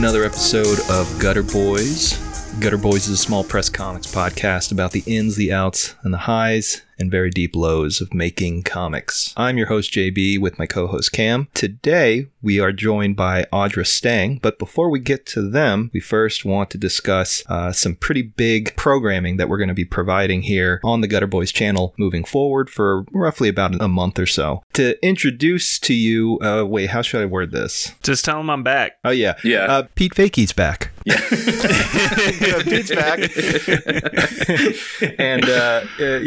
Another episode of Gutter Boys. Gutter Boys is a small press comics podcast about the ins, the outs, and the highs and very deep lows of making comics. I'm your host, JB, with my co host, Cam. Today, we are joined by Audra Stang, but before we get to them, we first want to discuss uh, some pretty big programming that we're going to be providing here on the Gutter Boys channel moving forward for roughly about a month or so. To introduce to you, uh, wait, how should I word this? Just tell them I'm back. Oh, yeah. Yeah. Uh, Pete Fakey's back. Yeah. Pete's back. and uh, uh,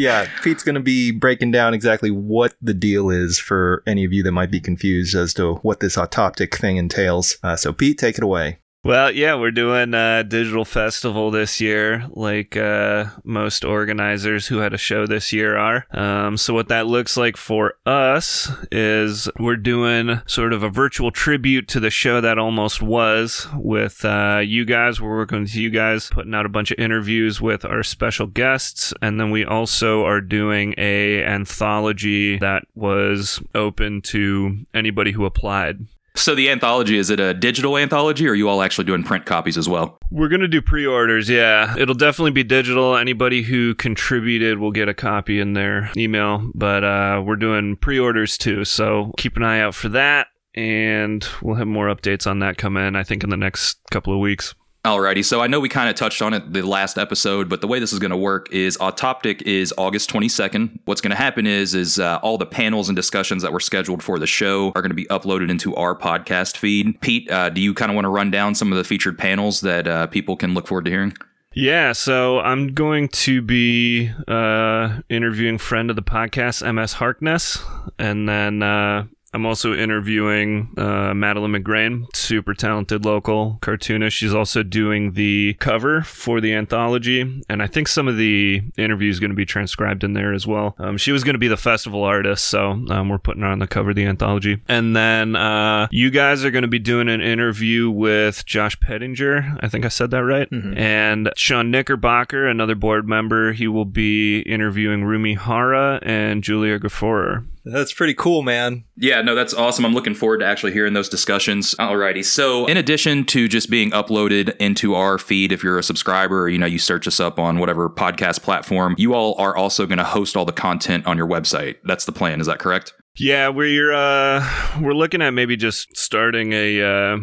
Pete's going to be breaking down exactly what the deal is for any of you that might be confused as to what this autoptic thing entails. Uh, so, Pete, take it away. Well, yeah, we're doing a digital festival this year, like uh, most organizers who had a show this year are. Um, so, what that looks like for us is we're doing sort of a virtual tribute to the show that almost was with uh, you guys. We're working with you guys, putting out a bunch of interviews with our special guests, and then we also are doing a anthology that was open to anybody who applied. So the anthology is it a digital anthology, or are you all actually doing print copies as well? We're going to do pre orders, yeah. It'll definitely be digital. Anybody who contributed will get a copy in their email, but uh, we're doing pre orders too. So keep an eye out for that, and we'll have more updates on that come in, I think, in the next couple of weeks. Alrighty, so I know we kind of touched on it the last episode, but the way this is going to work is Autoptic is August 22nd. What's going to happen is is uh, all the panels and discussions that were scheduled for the show are going to be uploaded into our podcast feed. Pete, uh, do you kind of want to run down some of the featured panels that uh, people can look forward to hearing? Yeah, so I'm going to be uh, interviewing friend of the podcast, MS Harkness, and then uh, I'm also interviewing uh, Madeline McGrane, super talented local cartoonist. She's also doing the cover for the anthology, and I think some of the interviews going to be transcribed in there as well. Um, she was going to be the festival artist, so um, we're putting her on the cover of the anthology. And then uh, you guys are going to be doing an interview with Josh Pettinger. I think I said that right. And Sean Knickerbocker, another board member, he will be interviewing Rumi Hara and Julia Gfrörer. That's pretty cool, man. Yeah, no, that's awesome. I'm looking forward to actually hearing those discussions. Alrighty. So, in addition to just being uploaded into our feed, if you're a subscriber you know you search us up on whatever podcast platform, you all are also going to host all the content on your website. That's the plan. Is that correct? Yeah, we're uh, we're looking at maybe just starting a uh,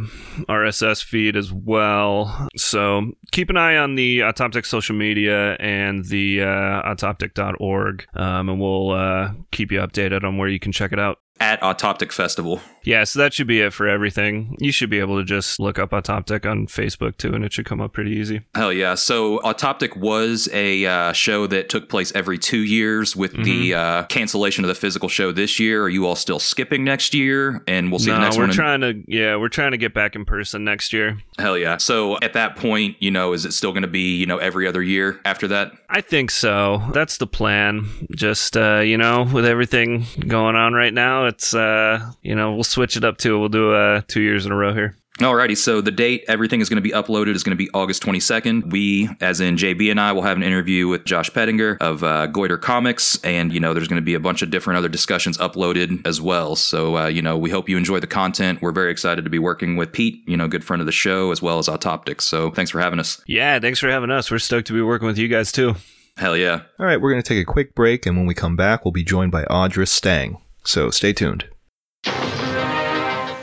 RSS feed as well. So keep an eye on the Autoptic social media and the uh, autoptic.org, um, and we'll uh, keep you updated on where you can check it out. At Autoptic Festival. Yeah, so that should be it for everything. You should be able to just look up Autoptic on Facebook too, and it should come up pretty easy. Hell yeah. So Autoptic was a uh, show that took place every two years with the uh, cancellation of the physical show this year. Are you all still skipping next year? And we'll see no, the next one. we're one. in- trying to yeah, we're trying to get back in person next year. Hell yeah. So at that point, you know, is it still going to be, you know, every other year after that? I think so. That's the plan. Just uh, you know, with everything going on right now, it's uh, you know, we'll switch it up too. We'll do uh two years in a row here. Alrighty, so the date everything is going to be uploaded is going to be August 22nd. We, as in JB and I, will have an interview with Josh Pettinger of uh, Goiter Comics, and you know there's going to be a bunch of different other discussions uploaded as well. So uh, you know we hope you enjoy the content. We're very excited to be working with Pete, you know, good friend of the show, as well as Autoptics. So thanks for having us. Yeah, thanks for having us. We're stoked to be working with you guys too. Hell yeah. All right, we're going to take a quick break, and when we come back, we'll be joined by Audra Stang. So stay tuned.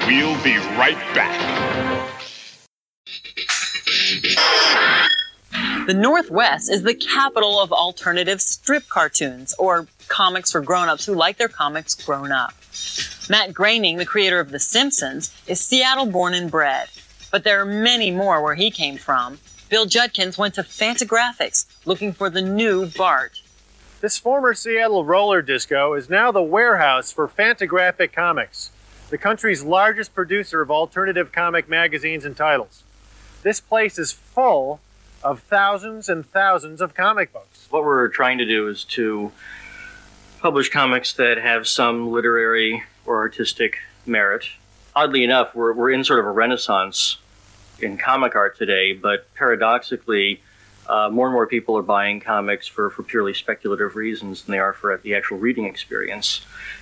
We'll be right back. The Northwest is the capital of alternative strip cartoons, or comics for grown-ups who like their comics grown up. Matt Groening, the creator of The Simpsons, is Seattle born and bred. But there are many more where he came from. Bill Judkins went to Fantagraphics looking for the new Bart. This former Seattle roller disco is now the warehouse for Fantagraphic Comics, the country's largest producer of alternative comic magazines and titles. This place is full of thousands and thousands of comic books. What we're trying to do is to publish comics that have some literary or artistic merit. Oddly enough, we're, we're in sort of a renaissance in comic art today, but paradoxically, uh, more and more people are buying comics for, for purely speculative reasons than they are for the actual reading experience.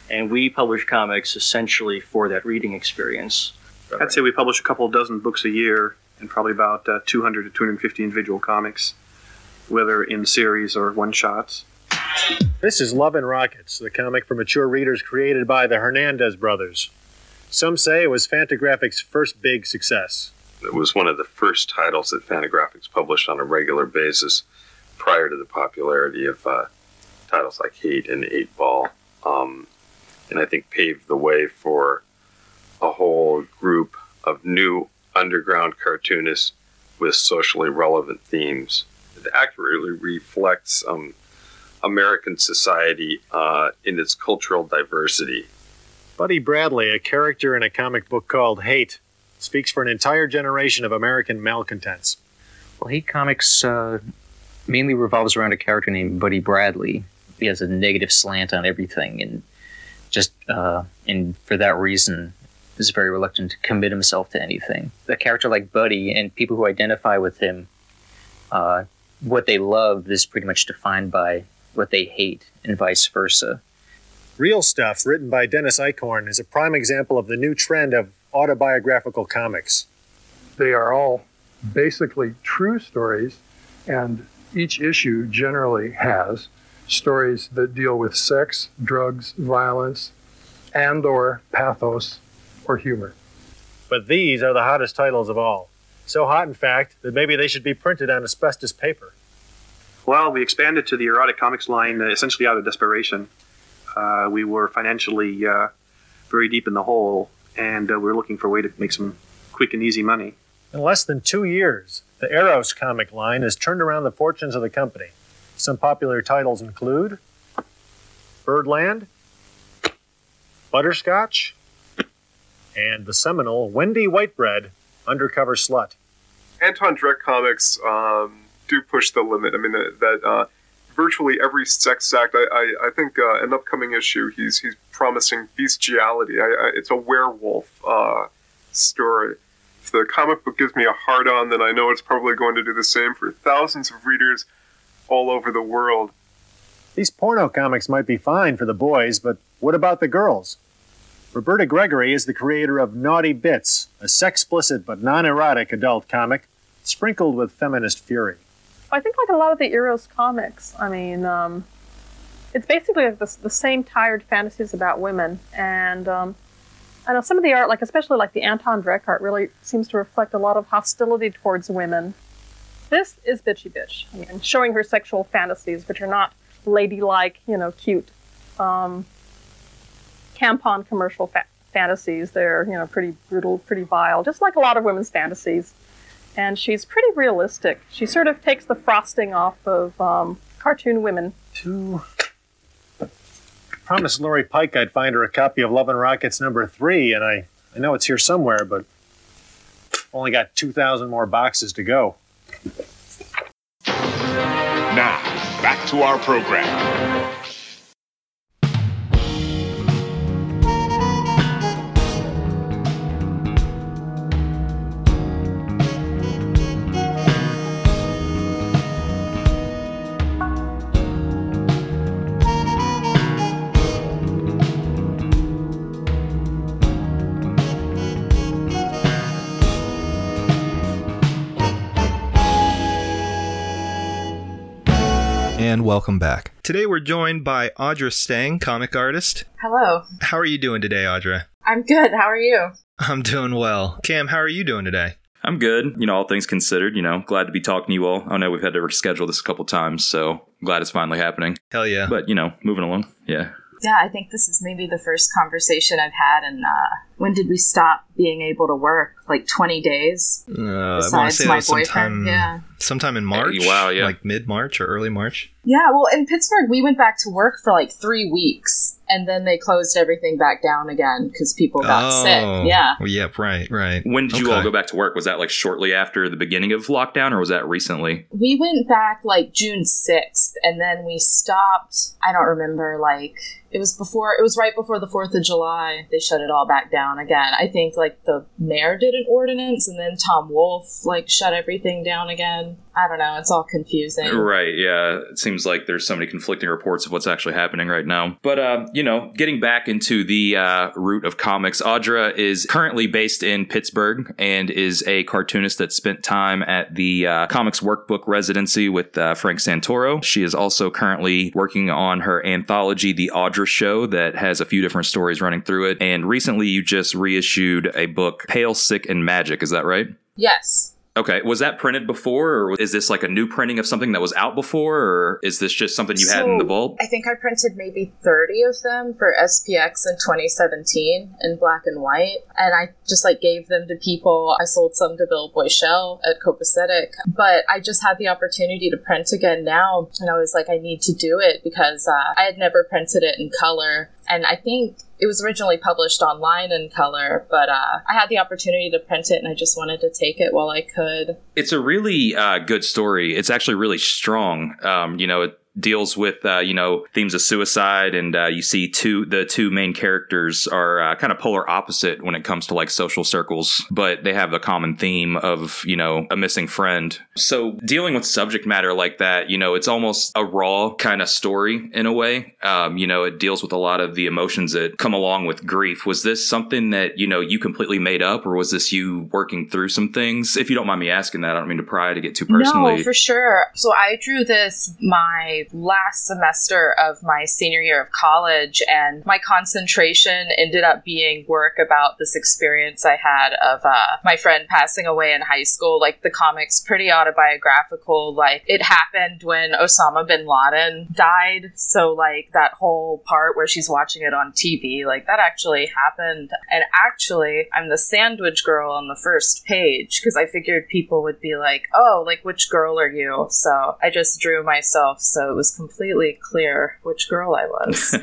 And we publish comics essentially for that reading experience. I'd say we publish a couple dozen books a year and probably about uh, 200 to 250 individual comics, whether in series or one shots. This is Love and Rockets, the comic for mature readers created by the Hernandez brothers. Some say it was Fantagraphics' first big success. It was one of the first titles that Fantagraphics published on a regular basis prior to the popularity of uh, titles like Hate and Eightball. Um, and I think paved the way for a whole group of new underground cartoonists with socially relevant themes. It accurately reflects um, American society uh, in its cultural diversity. Buddy Bradley, a character in a comic book called Hate, speaks for an entire generation of American malcontents. Well, Hate Comics uh, mainly revolves around a character named Buddy Bradley. He has a negative slant on everything, and just uh, and for that reason, is very reluctant to commit himself to anything. A character like Buddy and people who identify with him, uh, what they love is pretty much defined by what they hate, and vice versa. Real Stuff, written by Dennis Eichhorn, is a prime example of the new trend of autobiographical comics. They are all basically true stories, and each issue generally has stories that deal with sex, drugs, violence, and or pathos or humor. But these are the hottest titles of all. So hot, in fact, that maybe they should be printed on asbestos paper. Well, we expanded to the erotic comics line uh, essentially out of desperation. Uh, we were financially uh, very deep in the hole, and uh, we were looking for a way to make some quick and easy money. In less than two years, the Eros comic line has turned around the fortunes of the company. Some popular titles include Birdland, Butterscotch, and the seminal Wendy Whitebread, Undercover Slut. Anton Drek comics um, do push the limit. I mean, that, that uh, virtually every sex act, I, I, I think uh, an upcoming issue, he's he's promising bestiality. I, I, it's a werewolf uh, story. If the comic book gives me a hard on, then I know it's probably going to do the same for thousands of readers all over the world. These porno comics might be fine for the boys, but what about the girls? Roberta Gregory is the creator of Naughty Bits, a sex-explicit but non-erotic adult comic sprinkled with feminist fury. I think like a lot of the Eros comics, I mean, um, it's basically like the, the, same tired fantasies about women. And um, I know some of the art, like especially like the Anton Drek art, really seems to reflect a lot of hostility towards women. This is bitchy bitch, I mean, showing her sexual fantasies, which are not ladylike, you know, cute. Um, commercial fa- fantasies. They're, you know, pretty brutal, pretty vile, just like a lot of women's fantasies. And she's pretty realistic. She sort of takes the frosting off of um, cartoon women. To promised Lori Pike I'd find her a copy of Love and Rockets number three, and I, I know it's here somewhere, but only got 2,000 more boxes to go. Now, back to our program. Welcome back. Today we're joined by Audra Stang, comic artist. Hello. How are you doing today, Audra? I'm good. How are you? I'm doing well. Cam, how are you doing today? I'm good. You know, all things considered, you know, glad to be talking to you all. I know we've had to reschedule this a couple times, so I'm glad it's finally happening. Hell yeah. But, you know, moving along. Yeah. Yeah, I think this is maybe the first conversation I've had. And uh, when did we stop being able to work? Like 20 days? Uh, I want to Besides say my that was sometime, yeah. sometime in March. wow, yeah. Like mid March or early March. Yeah, well, in Pittsburgh, we went back to work for like three weeks. And then they closed everything back down again because people got oh, sick. Yeah. Well, yeah, right, right. When did you all go back to work? Was that like shortly after the beginning of lockdown or was that recently? We went back like June 6th, and then we stopped. I don't remember, like, it was before, it was right before the 4th of July. They shut it all back down again. I think, like, the mayor did an ordinance, and then Tom Wolf like, shut everything down again. I don't know. It's all confusing. Right, yeah. It seems like there's so many conflicting reports of what's actually happening right now. But, uh, you know, getting back into the uh, root of comics, Audra is currently based in Pittsburgh and is a cartoonist that spent time at the uh, Comics Workbook residency with uh, Frank Santoro. She is also currently working on her anthology, The Audra Show, that has a few different stories running through it. And recently you just reissued a book, Pale, Sick, and Magic. Is that right? Yes. Okay, was that printed before, or is this like a new printing of something that was out before, or is this just something you had in the So, vault? I think I printed maybe 30 of them for SPX in 2017 in black and white. And I just like gave them to people. I sold some to Bill Boichel at Copacetic. But I just had the opportunity to print again now. And I was like, I need to do it because uh, I had never printed it in color. And I think it was originally published online in color, but uh, I had the opportunity to print it and I just wanted to take it while I could. It's a really uh, good story. It's actually really strong. Um, you know, it deals with uh, you know themes of suicide, and uh, you see two the two main characters are uh, kind of polar opposite when it comes to like social circles, but they have a common theme of you know a missing friend. So dealing with subject matter like that, you know, it's almost a raw kind of story in a way. Um, you know, it deals with a lot of the emotions that come along with grief. Was this something that you know you completely made up, or was this you working through some things? If you don't mind me asking that, I don't mean to pry to get too personally. No, for sure. So I drew this my last semester of my senior year of college, and my concentration ended up being work about this experience I had of uh, my friend passing away in high school. Like the comics, pretty autobiographical. Like it happened when Osama bin Laden died. So like that whole part where she's watching it on TV, like that actually happened. And actually, I'm the sandwich girl on the first page because I figured people would be like, oh, like which girl are you? So I just drew myself so it was completely clear which girl I was.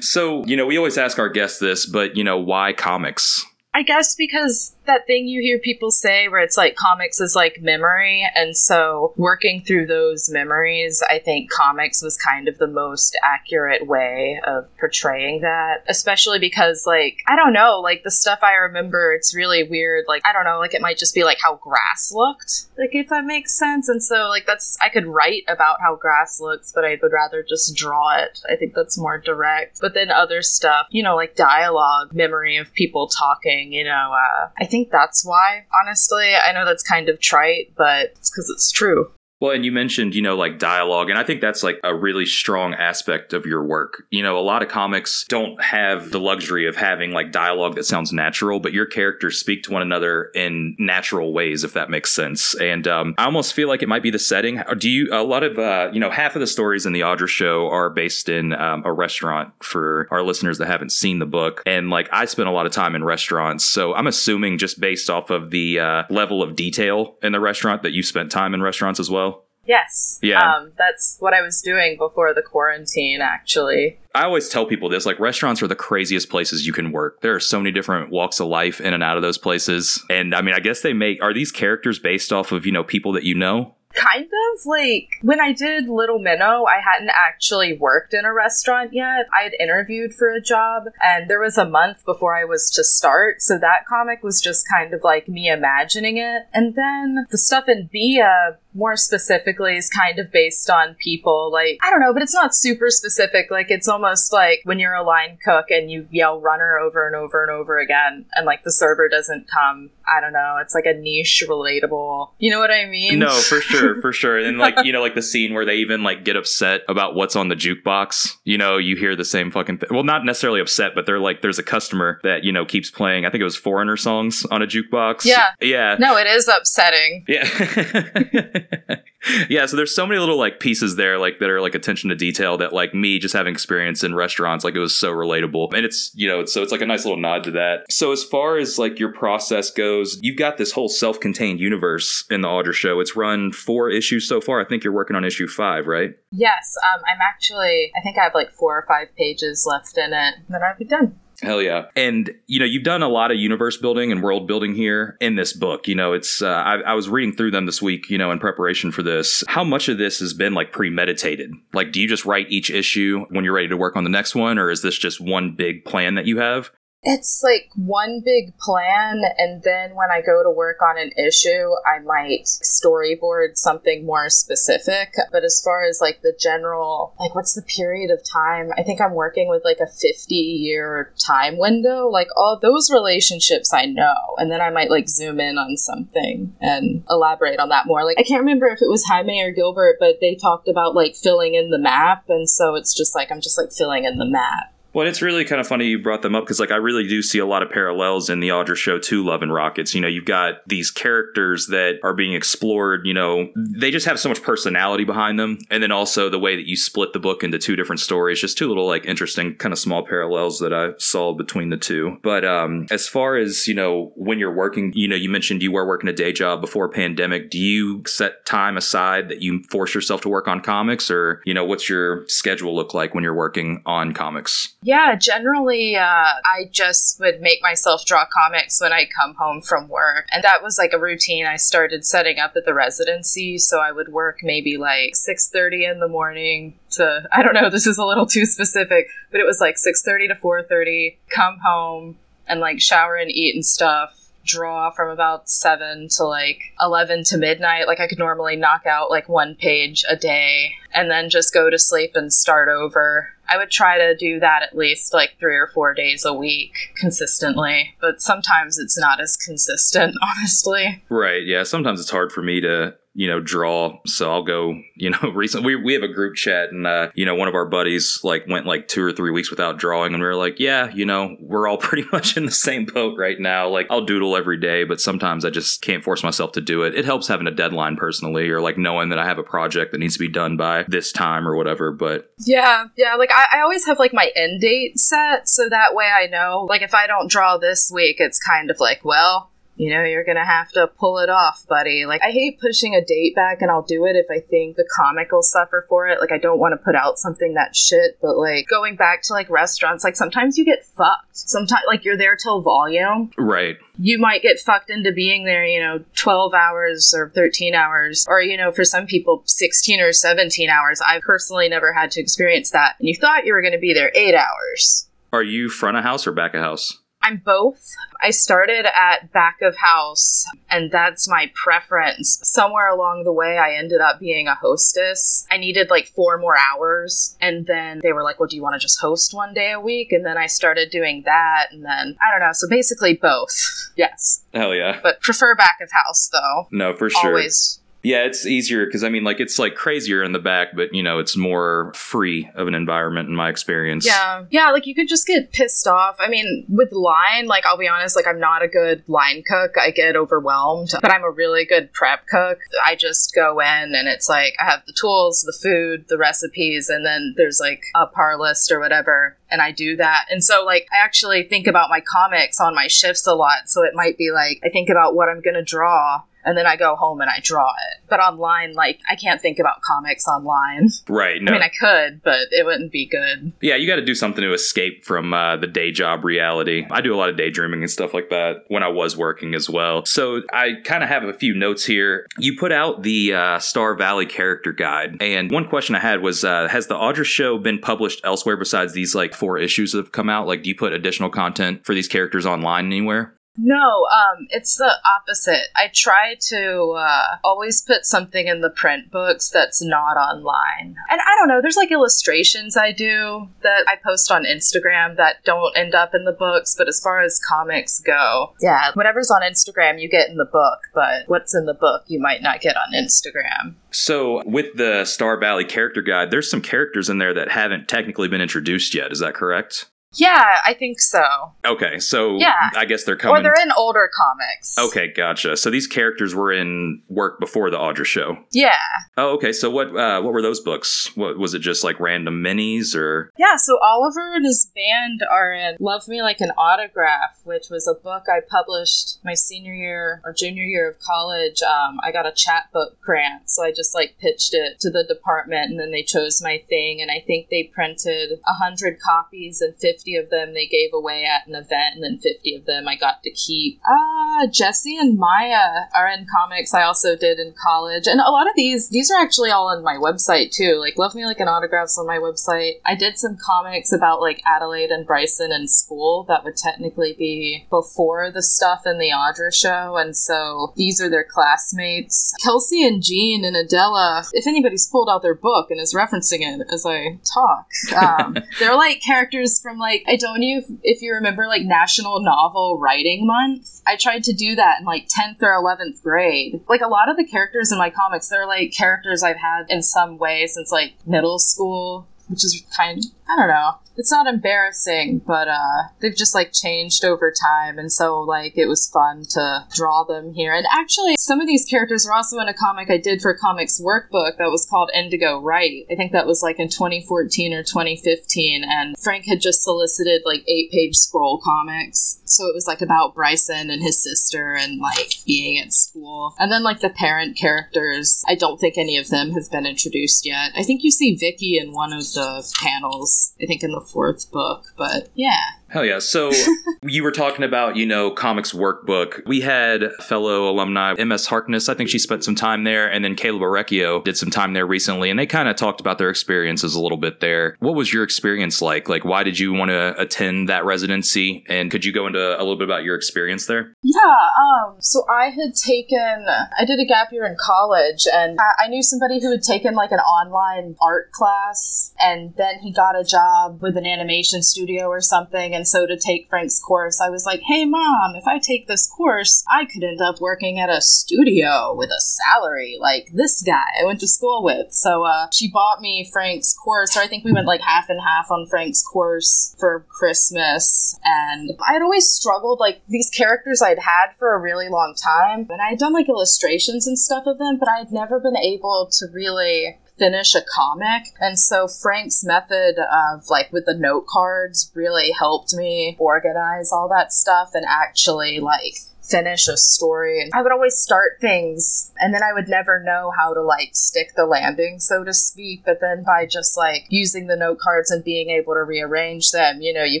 So, you know, we always ask our guests this, but, you know, why comics? I guess because that thing you hear people say where it's like comics is like memory. And so working through those memories, I think comics was kind of the most accurate way of portraying that, especially because, like, I don't know, like the stuff I remember, it's really weird. Like, I don't know, like it might just be like how grass looked, like if that makes sense. And so, like, that's, I could write about how grass looks, but I would rather just draw it. I think that's more direct. But then other stuff, you know, like dialogue, memory of people talking, you know, uh, I think that's why, honestly. I know that's kind of trite, but it's because it's true. Well, and you mentioned, you know, like dialogue, and I think that's like a really strong aspect of your work. You know, a lot of comics don't have the luxury of having like dialogue that sounds natural, but your characters speak to one another in natural ways, if that makes sense. And um, I almost feel like it might be the setting. Do you, a lot of, uh, you know, half of the stories in the Audra show are based in um, a restaurant for our listeners that haven't seen the book. And like I spent a lot of time in restaurants. So I'm assuming just based off of the uh, level of detail in the restaurant that you spent time in restaurants as well. Yes. Yeah. Um, that's what I was doing before the quarantine, actually. I always tell people this like restaurants are the craziest places you can work. There are so many different walks of life in and out of those places. And I mean, I guess they make are these characters based off of, you know, people that you know? Kind of like when I did Little Minnow, I hadn't actually worked in a restaurant yet. I had interviewed for a job, and there was a month before I was to start. So that comic was just kind of like me imagining it. And then the stuff in Bia, more specifically is kind of based on people. Like, I don't know, but it's not super specific. Like, it's almost like when you're a line cook and you yell runner over and over and over again, and like the server doesn't come. I don't know. It's like a niche relatable. You know what I mean? No, for sure, for sure. And like, you know, like the scene where they even like get upset about what's on the jukebox. You know, you hear the same fucking thing. Well, not necessarily upset, but they're like, there's a customer that, you know, keeps playing, I think it was foreigner songs on a jukebox. Yeah. Yeah. No, it is upsetting. Yeah. yeah, so there's so many little like pieces there like that are like attention to detail that like me just having experience in restaurants like it was so relatable. And it's, you know, so it's like a nice little nod to that. So as far as like your process goes, you've got this whole self-contained universe in the Audra show. It's run 4 issues so far. I think you're working on issue 5, right? Yes, um, I'm actually. I think I have like four or five pages left in it. Then I'll be done. Hell yeah. And, you know, you've done a lot of universe building and world building here in this book. You know, it's, uh, I, I was reading through them this week, you know, in preparation for this. How much of this has been like premeditated? Like, do you just write each issue when you're ready to work on the next one, or is this just one big plan that you have? It's like one big plan, and then when I go to work on an issue, I might storyboard something more specific. But as far as like the general, like what's the period of time? I think I'm working with like a 50 year time window. Like all those relationships I know, and then I might like zoom in on something and elaborate on that more. Like I can't remember if it was Jaime or Gilbert, but they talked about like filling in the map, and so it's just like I'm just like filling in the map. Well, it's really kind of funny you brought them up because, like, I really do see a lot of parallels in the Audra show to Love and Rockets. You know, you've got these characters that are being explored. You know, they just have so much personality behind them, and then also the way that you split the book into two different stories. Just two little like interesting kind of small parallels that I saw between the two. But um, as far as you know, when you're working, you know, you mentioned you were working a day job before pandemic. Do you set time aside that you force yourself to work on comics, or you know, what's your schedule look like when you're working on comics? Yeah, generally, uh, I just would make myself draw comics when I come home from work. And that was like a routine I started setting up at the residency. So I would work maybe like 6.30 in the morning to, I don't know, this is a little too specific, but it was like 6.30 to 4.30, come home and like shower and eat and stuff draw from about 7 to like 11 to midnight like i could normally knock out like one page a day and then just go to sleep and start over i would try to do that at least like three or four days a week consistently but sometimes it's not as consistent honestly Right. Yeah. Sometimes it's hard for me to, you know, draw. So I'll go, you know, recently we, we have a group chat and, uh, you know, one of our buddies like went like two or three weeks without drawing. And we were like, yeah, you know, we're all pretty much in the same boat right now. Like I'll doodle every day, but sometimes I just can't force myself to do it. It helps having a deadline personally or like knowing that I have a project that needs to be done by this time or whatever. But Yeah, yeah. Like I, I always have like my end date set, so that way I know. Like if I don't draw this week, it's kind of like, well, you know, you're gonna have to pull it off, buddy. Like I hate pushing a date back, and I'll do it if I think the comic will suffer for it. Like I don't want to put out something that shit, but like going back to like restaurants, like sometimes you get fucked. Sometimes like you're there till volume, right. you might get fucked into being there, you know, 12 hours or 13 hours, or, you know, for some people, 16 or 17 hours. I've personally never had to experience that. And you thought you were going to be there eight hours. Are you front of house or back of house? I'm both. I started at back of house, and that's my preference. Somewhere along the way, I ended up being a hostess. I needed like four more hours, and then they were like, Well, do you want to just host one day a week? And then I started doing that, and then I don't know. So basically, both. Yes. Hell yeah. But prefer back of house, though. No, for sure. Always. Yeah, it's easier because I mean, like, it's like crazier in the back, but you know, it's more free of an environment in my experience. Yeah. Yeah, like you could just get pissed off. I mean, with line, like I'll be honest, like I'm not a good line cook. I get overwhelmed, but I'm a really good prep cook. I just go in and it's like I have the tools, the food, the recipes, and then there's like a par list or whatever. And I do that. And so, like, I actually think about my comics on my shifts a lot. So it might be like, I think about what I'm going to draw and then I go home and I draw it. But online, like, I can't think about comics online. Right. No. I mean, I could, but it wouldn't be good. Yeah, you got to do something to escape from uh, the day job reality. I do a lot of daydreaming and stuff like that when I was working as well. So I kind of have a few notes here. You put out the uh, Star Valley character guide, and one question I had was, uh, has the Audra show been published elsewhere besides these like four issues that have come out? Like, do you put additional content for these characters online anywhere? No, um, it's the opposite. I try to uh, always put something in the print books that's not online. And I don't know, there's like illustrations I do that I post on Instagram that don't end up in the books, but as far as comics go, yeah, whatever's on Instagram you get in the book, but what's in the book you might not get on Instagram. So, with the Star Valley character guide, there's some characters in there that haven't technically been introduced yet. Is that correct? Yeah, I think so. Okay, so Yeah. I guess they're coming. Or they're in older comics. Okay, gotcha. So these characters were in work before the Audra show. Yeah. Oh, okay. So what uh, what were those books? What was it? Just like random minis, or Yeah, so Oliver and his band are in Love Me Like an Autograph, which was a book I published my senior year or junior year of college. Um, I got a chapbook grant, so I just like pitched it to the department and then they chose my thing. And I think they printed 100 copies and 50 of them they gave away at an event, and then 50 of them I got to keep. Ah, Jesse and Maya are in comics I also did in college. And a lot of these, these are actually all on my website too. Like Love Me Like an Autograph's on my website. I did some comics about like Adelaide and Bryson in school that would technically be before the stuff in the Audra show. And so these are their classmates. Kelsey and Jean and Adela, if anybody's pulled out their book and is referencing it as I talk, um, they're like characters from like, I don't know if, if you remember like National Novel Writing Month. I tried to do that in like 10th or 11th grade. Like a lot of the characters in my comics, they're like characters I've had in some way since like middle school, which is kind I don't know. It's not embarrassing, but uh they've just like changed over time and so like it was fun to draw them here. And actually some of these characters are also in a comic I did for Comics Workbook that was called Indigo Right. I think that was like in 2014 or 2015 and Frank had just solicited like 8-page scroll comics. So it was like about Bryson and his sister and like being at school. And then like the parent characters, I don't think any of them have been introduced yet. I think you see Vicky in one of the panels, I think in the fourth book, but yeah. Hell yeah. So you were talking about, you know, comics workbook. We had fellow alumni, MS Harkness. I think she spent some time there. And then Caleb Orecchio did some time there recently. And they kind of talked about their experiences a little bit there. What was your experience like? Like, why did you want to attend that residency? And could you go into a little bit about your experience there? Yeah, um, so I had taken, I did a gap year in college, and I, I knew somebody who had taken like an online art class, and then he got a job with an animation studio or something. And so to take Frank's course, I was like, hey, mom, if I take this course, I could end up working at a studio with a salary like this guy I went to school with. So uh, she bought me Frank's course, or I think we went like half and half on Frank's course for Christmas. And I had always struggled, like these characters I'd had for a really long time, and I had done like illustrations and stuff of them, but I had never been able to really finish a comic. And so Frank's method of like with the note cards really helped me organize all that stuff and actually like finish a story. And I would always start things and then I would never know how to like stick the landing, so to speak. But then by just like using the note cards and being able to rearrange them, you know, you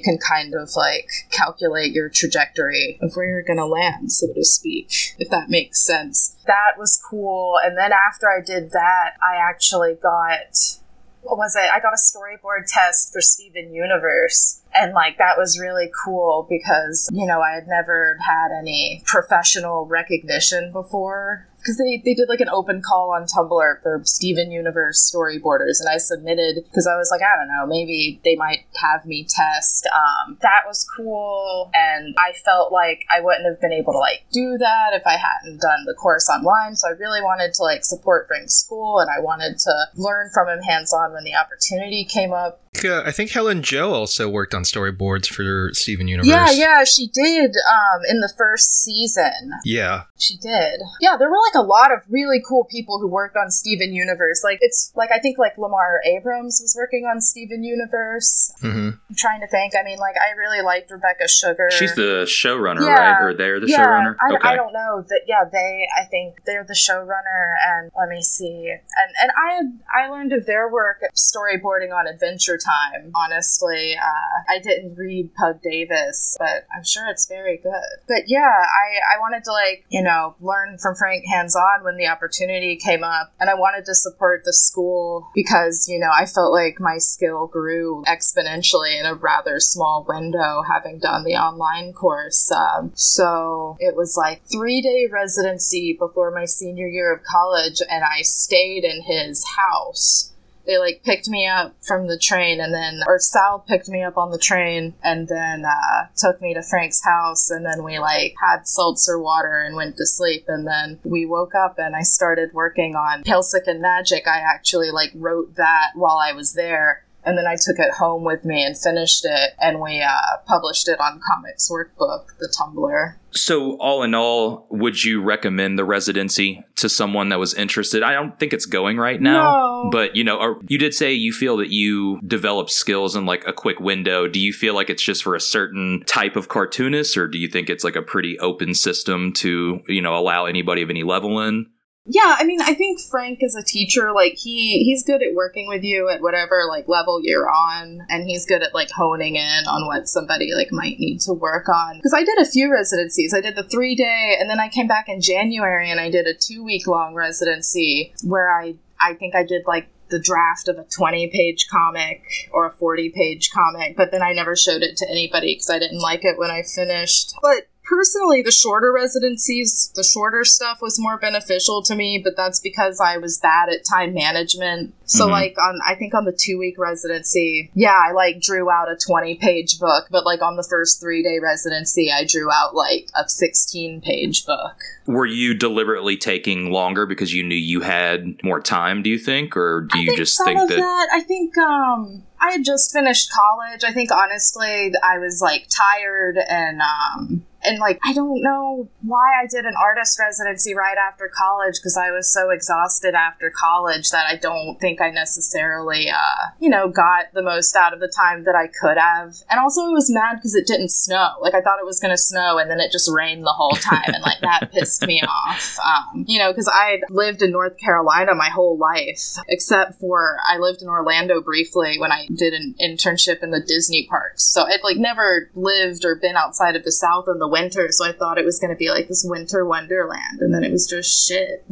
can kind of like calculate your trajectory of where you're going to land, so to speak, if that makes sense. That was cool. And then after I did that, I actually got what was it? I got a storyboard test for Steven Universe. And like that was really cool because, you know, I had never had any professional recognition before. Because they, they did like an open call on Tumblr for Steven Universe storyboarders, and I submitted because I was like, I don't know, maybe they might have me test. Um, that was cool, and I felt like I wouldn't have been able to like do that if I hadn't done the course online. So I really wanted to like support Frank's school, and I wanted to learn from him hands on when the opportunity came up. Uh, I think Hellen Jo also worked on storyboards for Steven Universe. Yeah, yeah, she did um, in the first season. Yeah. She did. Yeah, there were like a lot of really cool people who worked on Steven Universe. Like it's like I think like Lamar Abrams was working on Steven Universe. Mm-hmm. I'm trying to think. I mean, like I really liked Rebecca Sugar. She's the showrunner, Yeah. right? Or they're the yeah, showrunner? I, okay. I don't know that. Yeah, they. I think they're the showrunner, and let me see. And and I I learned of their work storyboarding on Adventure Time. Honestly, uh, I didn't read Pug Davis, but I'm sure it's very good. But yeah, I, I wanted to like, you know, learn from Frank hands on when the opportunity came up. And I wanted to support the school because, you know, I felt like my skill grew exponentially in a rather small window having done the online course. Um, so it was like three day residency before my senior year of college, and I stayed in his house they like picked me up from the train and then or sal picked me up on the train and then uh, took me to frank's house and then we like had seltzer water and went to sleep and then we woke up and i started working on Pale Sick and magic. I actually like wrote that while i was there and then I took it home with me and finished it, and we uh, published it on Comics Workbook, the Tumblr. So, all in all, would you recommend the residency to someone that was interested? I don't think it's going right now, No. but you know, you did say you feel that you develop skills in like a quick window. Do you feel like it's just for a certain type of cartoonist, or do you think it's like a pretty open system to you know allow anybody of any level in? Yeah, I mean, I think Frank is a teacher. Like he he's good at working with you at whatever like level you're on, and he's good at like honing in on what somebody like might need to work on. Because I did a few residencies. I did the three day, and then I came back in January and I did a two week long residency where I I think I did like the draft of a 20 page comic or a 40 page comic, but then I never showed it to anybody because I didn't like it when I finished. But personally, the shorter residencies, the shorter stuff was more beneficial to me, but that's because I was bad at time management. So, Mhm. like, on I think on the two week residency, yeah, I like drew out a 20 page book, but like on the first three day residency, I drew out like a 16 page book. Were you deliberately taking longer because you knew you had more time? Do you think, or do you just think that? that i think um i had just finished college i think honestly i was like tired and um and like i don't know why i did an artist residency right after college because i was so exhausted after college that i don't think i necessarily uh you know got the most out of the time that i could have. And also i was mad because it didn't snow. Like i thought it was going to snow and then it just rained the whole time and like that pissed me off. Um you know because i lived in north carolina my whole life except for i lived in orlando briefly when i did an internship in the disney parks. So i'd like never lived or been outside of the south in the winter so i thought it was going to be like this winter wonderland and then it was just shit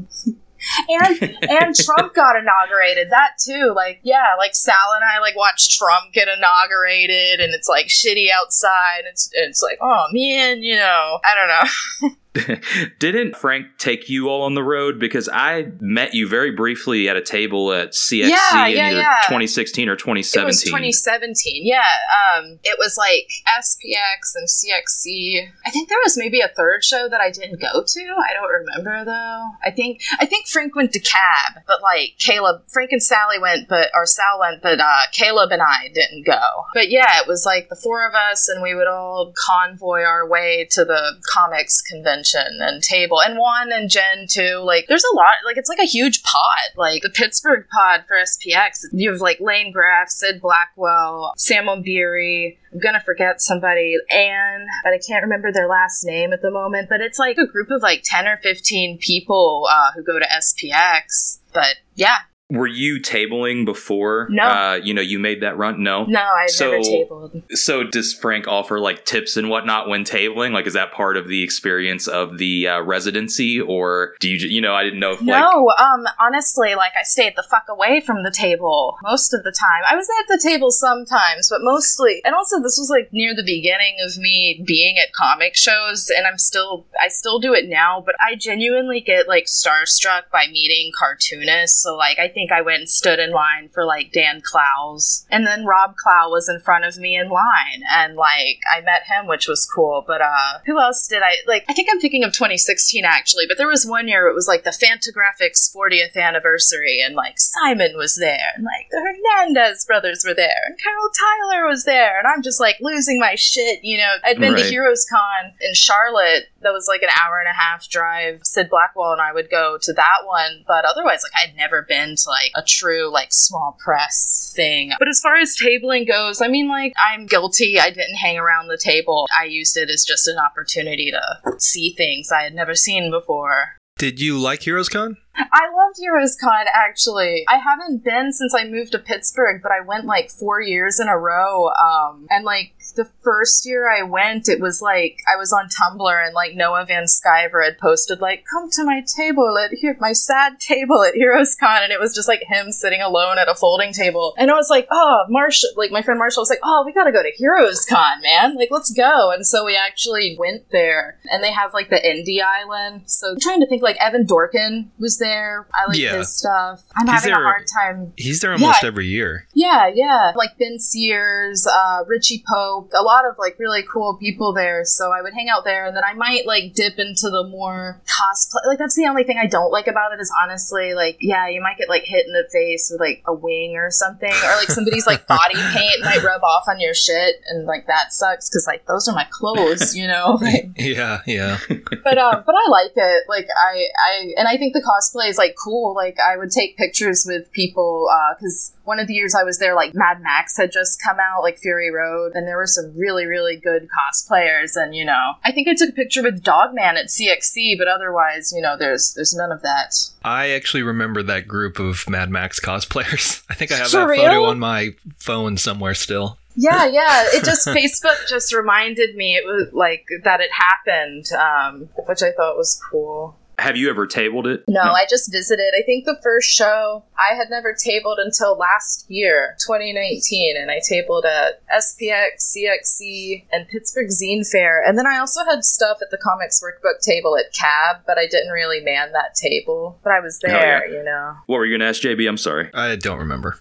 and and Trump got inaugurated. That too, like yeah, like Sal and I like watched Trump get inaugurated, and it's like shitty outside. It's it's like oh man, you know, I don't know. Didn't Frank take you all on the road? Because I met you very briefly at a table at CXC Yeah, in yeah, either yeah. 2016 or It was 2017. 2017. Yeah. Um, it was like SPX and CXC. I think there was maybe a third show that I didn't go to. I don't remember though. I think I think Frank went to Cab, but like Caleb, Frank and Sally went, but or Sal went, but uh, Caleb and I didn't go. But yeah, it was like the four of us, and we would all convoy our way to the comics convention and table, and Juan and Jen too. Like, there's a lot. Like, it's like a huge pod. Like the Pittsburgh pod for SPX. You have like Lane Graff, Sid Blackwell, Sam O'Beery. I'm gonna forget somebody, Anne, but I can't remember their last name at the moment. But it's like a group of like 10 or 15 people uh, who go to SPX. But yeah, Were you tabling before? No. Uh, you know, you made that run. No. no, I've So- never tabled. So does Frank offer like tips and whatnot when tabling? Like, is that part of the experience of the uh, residency, or do you? You know, I didn't know if like No, um, honestly, like I stayed the fuck away from the table most of the time. I was at the table sometimes, but mostly, and also this was like near the beginning of me being at comic shows, and I'm still, I still do it now, but I genuinely get like starstruck by meeting cartoonists. So like, I think I went and stood in line for like Dan Clowes, and then Rob Clough was in front of me in line, and like I met him, which was cool. But uh, who else did I like? I think I'm thinking of 2016 actually, but there was one year it was like the Fantagraphics 40th anniversary, and like Simon was there, and like the Hernandez brothers were there, and Carol Tyler was there, and I'm just like losing my shit. You know, I'd been to Heroes Con in Charlotte. That was like an hour and a half drive. Sid Blackwell and I would go to that one, but otherwise, like I'd never been to like a true like small press thing. But as far as tabling goes, I mean, like I'm guilty. I didn't hang around the table. I used it as just an opportunity to see things I had never seen before. Did you like Heroes Con? I loved Heroes Con actually. I haven't been since I moved to Pittsburgh, but I went like four years in a row. Um, and like the first year I went, it was like I was on Tumblr and like Noah Van Sciver had posted like, "Come to my table at here, my sad table at Heroes Con," and it was just like him sitting alone at a folding table. And I was like, "Oh, Marshall!" Like my friend Marshall was like, "Oh, we gotta go to Heroes Con, man! Like let's go!" And so we actually went there, and they have like the Indie Island. So I'm trying to think like Evan Dorkin was there. I like Yeah. his stuff. I'm He's having there- a hard time. He's there almost Yeah. every year. Yeah, yeah. Like Ben Sears, uh, Richie Pope, a lot of like really cool people there. So I would hang out there and then I might like dip into the more cosplay. Like that's the only thing I don't like about it is honestly like, yeah, you might get like hit in the face with like a wing or something or like somebody's like body paint might rub off on your shit and like that sucks because like those are my clothes, you know? Like, Yeah, yeah. but um, but I like it. Like I, I, and I think the cosplay is like cool. Like I would take pictures with people because one of the years I was there, like Mad Max had just come out, like Fury Road, and there were some really, really good cosplayers. And you know, I think I took a picture with Dogman at CXC, but otherwise, you know, there's there's none of that. I actually remember that group of Mad Max cosplayers. I think I have For that real? photo on my phone somewhere still. Yeah, yeah. It just Facebook just reminded me it was like that it happened, um, which I thought was cool. Have you ever tabled it? No, I just visited. I think the first show I had never tabled until last year, 2019, and I tabled at SPX, CXC, and Pittsburgh Zine Fair. And then I also had stuff at the Comics Workbook table at CAB, but I didn't really man that table. But I was there, yeah. you know. What were you going to ask, JB? I'm sorry. I don't remember.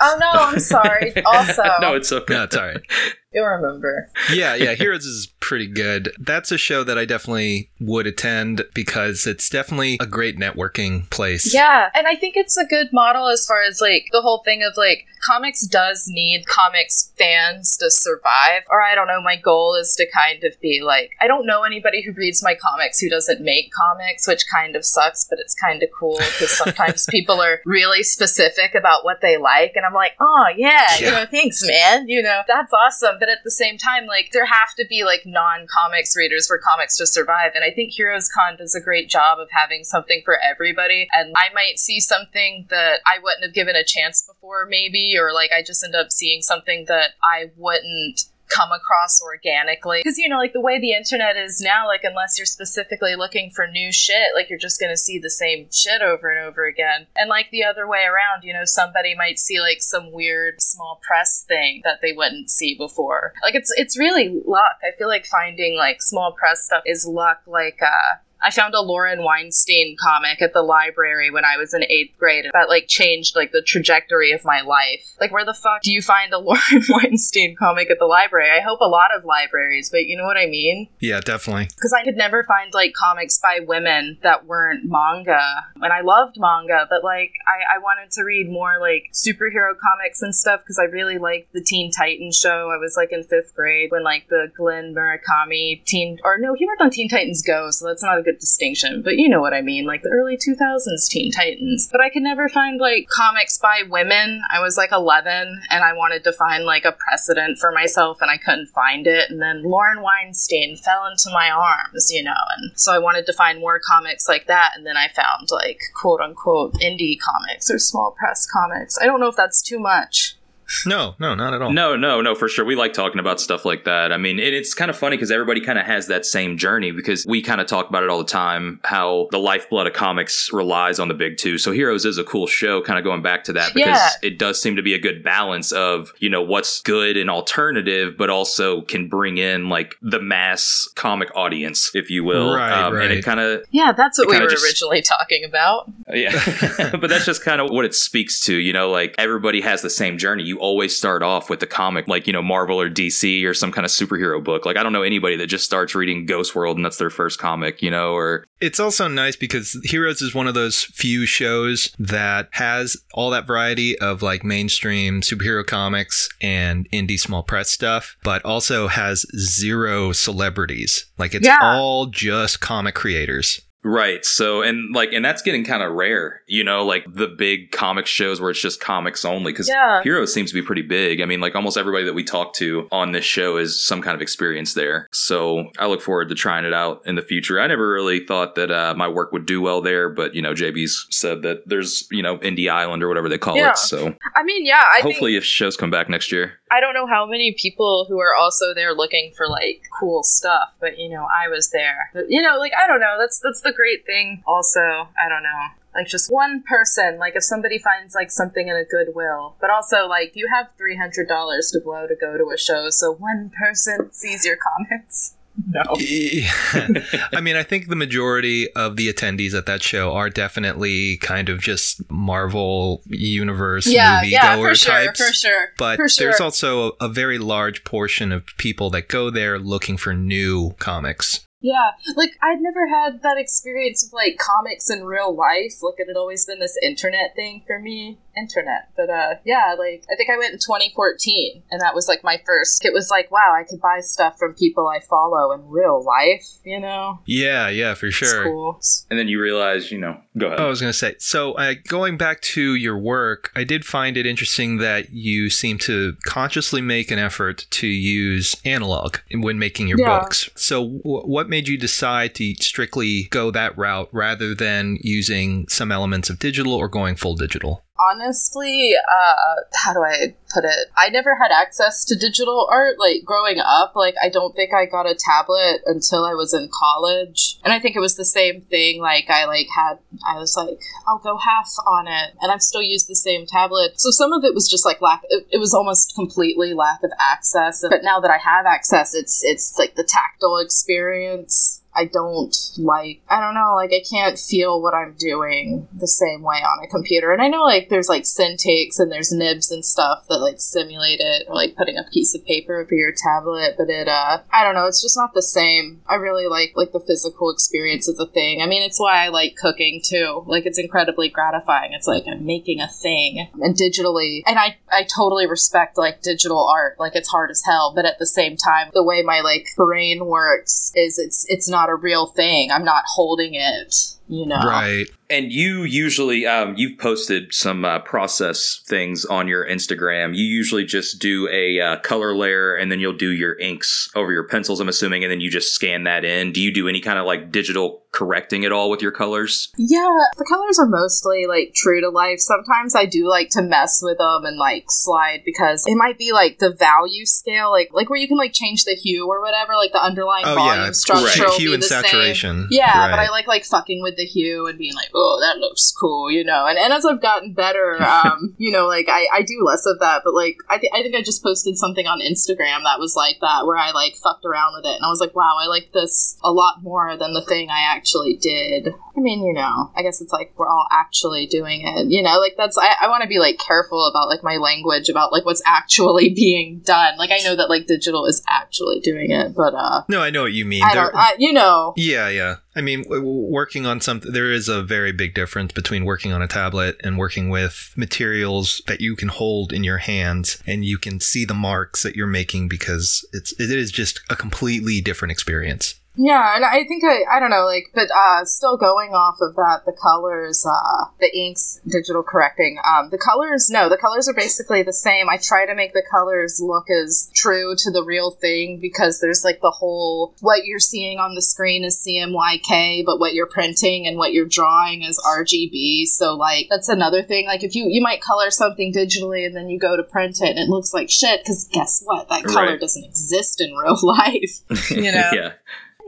Oh no, I'm sorry. also, no, it's okay. No, it's all right. you'll remember. yeah, yeah, Heroes is pretty good. That's a show that I definitely would attend because it's definitely a great networking place. Yeah, and I think it's a good model as far as like the whole thing of like comics does need comics fans to survive. Or I don't know, my goal is to kind of be like, I don't know anybody who reads my comics who doesn't make comics, which kind of sucks, but it's kind of cool because sometimes people are really specific about what they like. And I'm like, oh, yeah, you know, thanks, man. You know, that's awesome. But at the same time, like, there have to be like non comics readers for comics to survive. And I think Heroes Con does a great job of having something for everybody. And I might see something that I wouldn't have given a chance before, maybe, or like I just end up seeing something that I wouldn't come across organically. Because you know like the way the internet is now like unless you're specifically looking for new shit like you're just going to see the same shit over and over again. And like the other way around you know somebody might see like some weird small press thing that they wouldn't see before. Like it's it's really luck. I feel like finding like small press stuff is luck like uh I found a Lauren Weinstein comic at the library when I was in eighth grade that like changed like the trajectory of my life. Like where the fuck do you find a Lauren Weinstein comic at the library? I hope a lot of libraries, but you know what I mean? Yeah, definitely. because I could never find like comics by women that weren't manga. And I loved manga, but like I, I wanted to read more like superhero comics and stuff because I really liked the Teen Titans show. I was like in fifth grade when like the Glen Murakami Teen or no, he worked on Teen Titans Go, so that's not a good distinction. But you know what I mean, like the early two thousands Teen Titans. But I could never find like comics by women. I was like eleven and I wanted to find like a precedent for myself and I couldn't find it. And then Lauren Weinstein fell into my arms, you know, and so I wanted to find more comics like that. And then I found like quote unquote indie comics or small press comics. I don't know if that's too much. No, no, not at all. No, no, no, for sure. We like talking about stuff like that. I mean, and it's kind of funny because everybody kind of has that same journey because we kind of talk about it all the time how the lifeblood of comics relies on the big two. So Heroes is a cool show, kind of going back to that because Yeah. it does seem to be a good balance of, you know, what's good and alternative, but also can bring in like the mass comic audience, if you will. Right, Um, And it kind of, Yeah, that's what we kinda were just- originally talking about. yeah, but that's just kind of what it speaks to, you know, like everybody has the same journey. You always start off with the comic, like, you know, Marvel or DC or some kind of superhero book. Like, I don't know anybody that just starts reading Ghost World and that's their first comic, you know, or It's also nice because Heroes is one of those few shows that has all that variety of like mainstream superhero comics and indie small press stuff, but also has zero celebrities. Like it's Yeah. all just comic creators. Right. So, and like, and that's getting kind of rare, you know, like the big comic shows where it's just comics only. Cause Yeah. Heroes seems to be pretty big. I mean, like almost everybody that we talk to on this show is some kind of experience there. So I look forward to trying it out in the future. I never really thought that uh, my work would do well there, but, you know, JB's said that there's, you know, Indie Island or whatever they call Yeah. it. So I mean, yeah, I think hopefully if shows come back next year. I don't know how many people who are also there looking for like cool stuff, but you know, I was there. But, you know, like I don't know. That's that's the great thing. Also, I don't know. Like just one person. Like if somebody finds like something in a Goodwill, but also like you have three hundred dollars to blow to go to a show, so one person sees your comics. No. I mean, I think the majority of the attendees at that show are definitely kind of just Marvel universe Yeah, movie yeah, goer for sure, types. for sure, But for there's also a, a very large portion of people that go there looking for new comics. Yeah, like I'd never had that experience of like comics in real life. Like it had always been this internet thing for me, internet. But uh, yeah, like I think I went in 2014, and that was like my first. It was like, wow, I could buy stuff from people I follow in real life. You know, Yeah, yeah, for sure. cool. And then you realize, you know, go ahead. Oh, I was going to say, so uh, going back to your work, I did find it interesting that you seem to consciously make an effort to use analog when making your Yeah. books. So, w- what made you decide to strictly go that route rather than using some elements of digital or going full digital? Honestly, uh, how do I put it? I never had access to digital art. Like growing up, like I don't think I got a tablet until I was in college, and I think it was the same thing. Like I like had, I was like, I'll go half on it, and I've still used the same tablet. So some of it was just like lack. It, it was almost completely lack of access. But now that I have access, it's it's like the tactile experience. I don't like I don't know, like I can't feel what I'm doing the same way on a computer. And I know like there's like Cintiqs and there's nibs and stuff that like simulate it or like putting a piece of paper over your tablet, but it uh I don't know, it's just not the same. I really like like the physical experience of the thing. I mean it's why I like cooking too. Like it's incredibly gratifying. It's like I'm making a thing and digitally and I I totally respect like digital art. Like it's hard as hell, but at the same time the way my like brain works is it's it's not a real thing. I'm not holding it, you know. Right. And you usually, um, you've posted some uh, process things on your Instagram. You usually just do a uh, color layer and then you'll do your inks over your pencils, I'm assuming, and then you just scan that in. Do you do any kind of like digital correcting at all with your colors? Yeah, the colors are mostly like true to life. Sometimes I do like to mess with them and like slide because it might be like the value scale, like like where you can like change the hue or whatever, like the underlying Oh, volume yeah, structure. right. will Hue be and the same. saturation. Yeah, but I like like fucking with the hue and being like, oh, that looks cool, you know. And and as I've gotten better, um, you know, like I I do less of that, but like I th- I think I just posted something on Instagram that was like that where I like fucked around with it and I was like, wow, I like this a lot more than the thing I actually did. I mean, you know, I guess it's like we're all actually doing it, you know, like that's I, I want to be like careful about like my language about like what's actually being done. Like I know that like digital is actually doing it, but uh No, I know what you mean. I don't I, you know. Yeah, yeah. I mean, working on something, there is a very big difference between working on a tablet and working with materials that you can hold in your hands and you can see the marks that you're making because it's it is just a completely different experience. Yeah, and I think I I don't know like but uh still going off of that the colors uh the inks digital correcting um the colors no the colors are basically the same. I try to make the colors look as true to the real thing because there's like the whole what you're seeing on the screen is CMYK but what you're printing and what you're drawing is RGB. So like that's another thing like if you you might color something digitally and then you go to print it and it looks like shit cuz guess what that color Right. doesn't exist in real life. You know? yeah.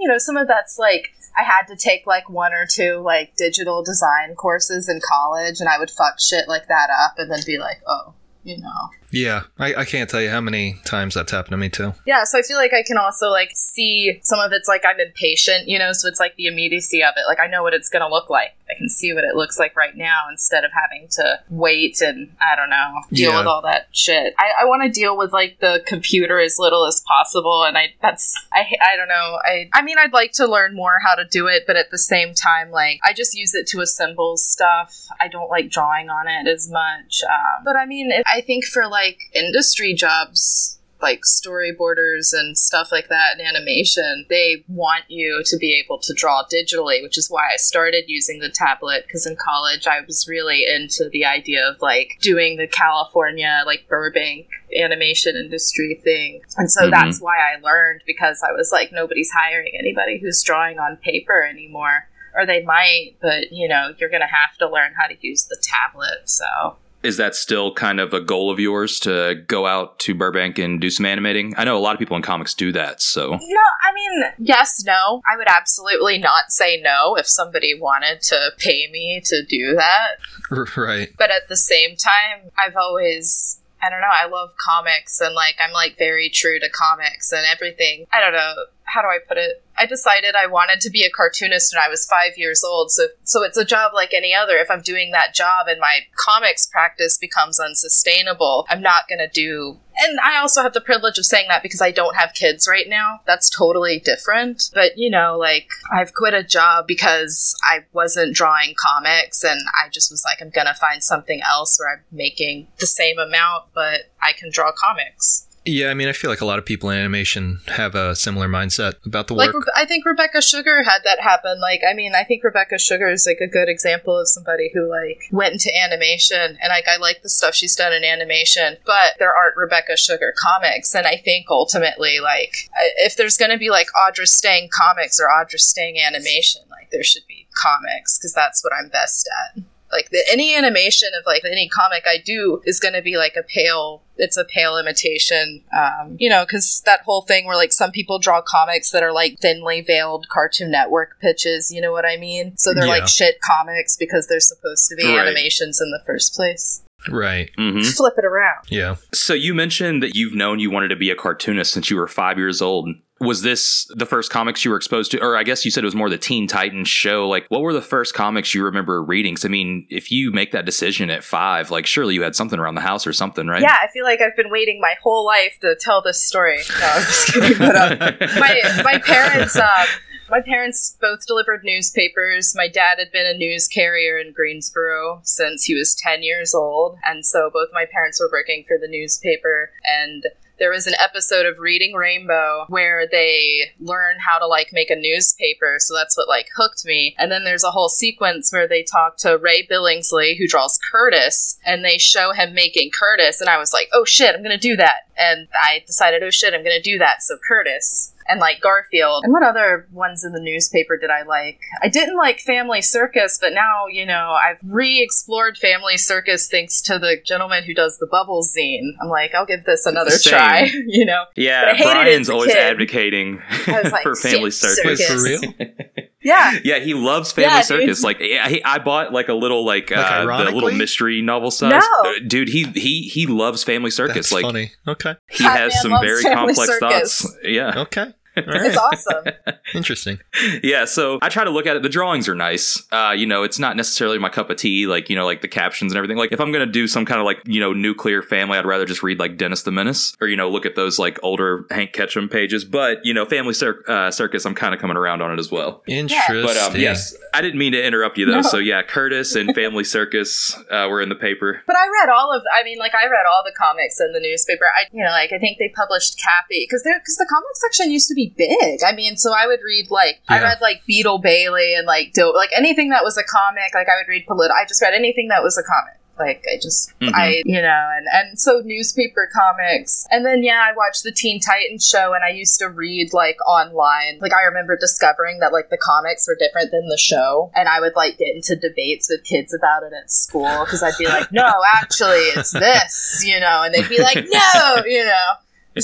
You know, some of that's like I had to take like one or two like digital design courses in college, and I would fuck shit like that up, and then be like, oh, you know. Yeah, I, I can't tell you how many times that's happened to me too. Yeah, so I feel like I can also like see some of it's like I'm impatient, you know, so it's like the immediacy of it. Like I know what it's gonna look like. I can see what it looks like right now instead of having to wait and I don't know deal Yeah. with all that shit. I, I want to deal with like the computer as little as possible, and I that's I I don't know. I I mean I'd like to learn more how to do it, but at the same time, like I just use it to assemble stuff. I don't like drawing on it as much. Um, but I mean, if, I think for like industry jobs like storyboarders and stuff like that in animation, they want you to be able to draw digitally, which is why I started using the tablet because in college I was really into the idea of like doing the California, like Burbank animation industry thing. And so Mhm. that's why I learned because I was like, nobody's hiring anybody who's drawing on paper anymore. Or they might, but you know, you're going to have to learn how to use the tablet. So Is that still kind of a goal of yours to go out to Burbank and do some animating? I know a lot of people in comics do that, so. No, I mean, yes, no. I would absolutely not say no if somebody wanted to pay me to do that. right. But at the same time, I've always I don't know, I love comics and like I'm like very true to comics and everything. I don't know, how do I put it? I decided I wanted to be a cartoonist when I was 5 years old. So so it's a job like any other. If I'm doing that job and my comics practice becomes unsustainable, I'm not going to do and I also have the privilege of saying that because I don't have kids right now. That's totally different. But, you know, like, I've quit a job because I wasn't drawing comics and I just was like, I'm going to find something else where I'm making the same amount, but I can draw comics. Yeah, I mean, I feel like a lot of people in animation have a similar mindset about the work. Rebe- I think Rebecca Sugar had that happen. Like, I mean, I think Rebecca Sugar is like a good example of somebody who like went into animation, and like I like the stuff she's done in animation, but there aren't Rebecca Sugar comics, and I think ultimately, like, if there's gonna be like Audra Stang comics or Audra Stang animation, like there should be comics because that's what I'm best at. Like the, any animation of like any comic I do is going to be like a pale. It's a pale imitation, um, you know, because that whole thing where like some people draw comics that are like thinly veiled Cartoon Network pitches. You know what I mean? So they're Yeah. like shit comics because they're supposed to be Right. animations in the first place. right. hmm Flip it around. Yeah. So you mentioned that you've known you wanted to be a cartoonist since you were five years old. Was this the first comics you were exposed to? Or I guess you said it was more the Teen Titans show. Like, what were the first comics you remember reading? I mean, if you make that decision at five, like, surely you had something around the house or something, right? Yeah, I feel like I've been waiting my whole life to tell this story. No, I'm just kidding. But, um, my my parents um, my parents both delivered newspapers. My dad had been a news carrier in Greensboro since he was 10 years old, and so both my parents were working for the newspaper and there was an episode of Reading Rainbow where they learn how to like make a newspaper, so that's what like hooked me. And then there's a whole sequence where they talk to Ray Billingsley, who draws Curtis, and they show him making Curtis, and I was like, oh shit, I'm gonna do that. And I decided, oh shit, I'm gonna do that. So Curtis and like Garfield. And what other ones in the newspaper did I like? I didn't like Family Circus, but now, you know, I've re explored Family Circus thanks to the gentleman who does the Bubbles zine. I'm like, I'll give this another Same. try, you know? Yeah, Brian's always kid. advocating like, for Family Circus. circus." Wait, for real? Yeah. Yeah, he loves Family Yeah, dude. Circus. Like, I, I bought like a little like, uh, the little mystery novel size. No. Uh, Dude, he he he loves Family Circus. That's like, funny. Okay. he That has man some very complex Circus. thoughts. Yeah. Okay. All It's awesome. Interesting. yeah so i try to look at it the drawings are nice uh you know it's not necessarily my cup of tea like you know like the captions and everything like if i'm gonna do some kind of like you know nuclear family i'd rather just read like dennis the menace or you know look at those like older Hank Ketcham pages but you know family Cir- uh, circus i'm kind of coming around on it as well Interesting. but um yes i didn't mean to interrupt you though No. so yeah curtis and family circus uh were in the paper But I read all of, I mean, like I read all the comics in the newspaper. I, you know, like I think they published Cathy because they're because the comic section used to be big. I mean, so I would read like I read like Beetle Bailey and like Dope, like anything that was a comic. Like I would read Polit. I just read anything that was a comic. Like I just Mhm. I you know and and so newspaper comics and then yeah I watched the Teen Titans show and I used to read like online like I remember discovering that like the comics were different than the show and I would like get into debates with kids about it at school because I'd be like no actually it's this you know and they'd be like no you know.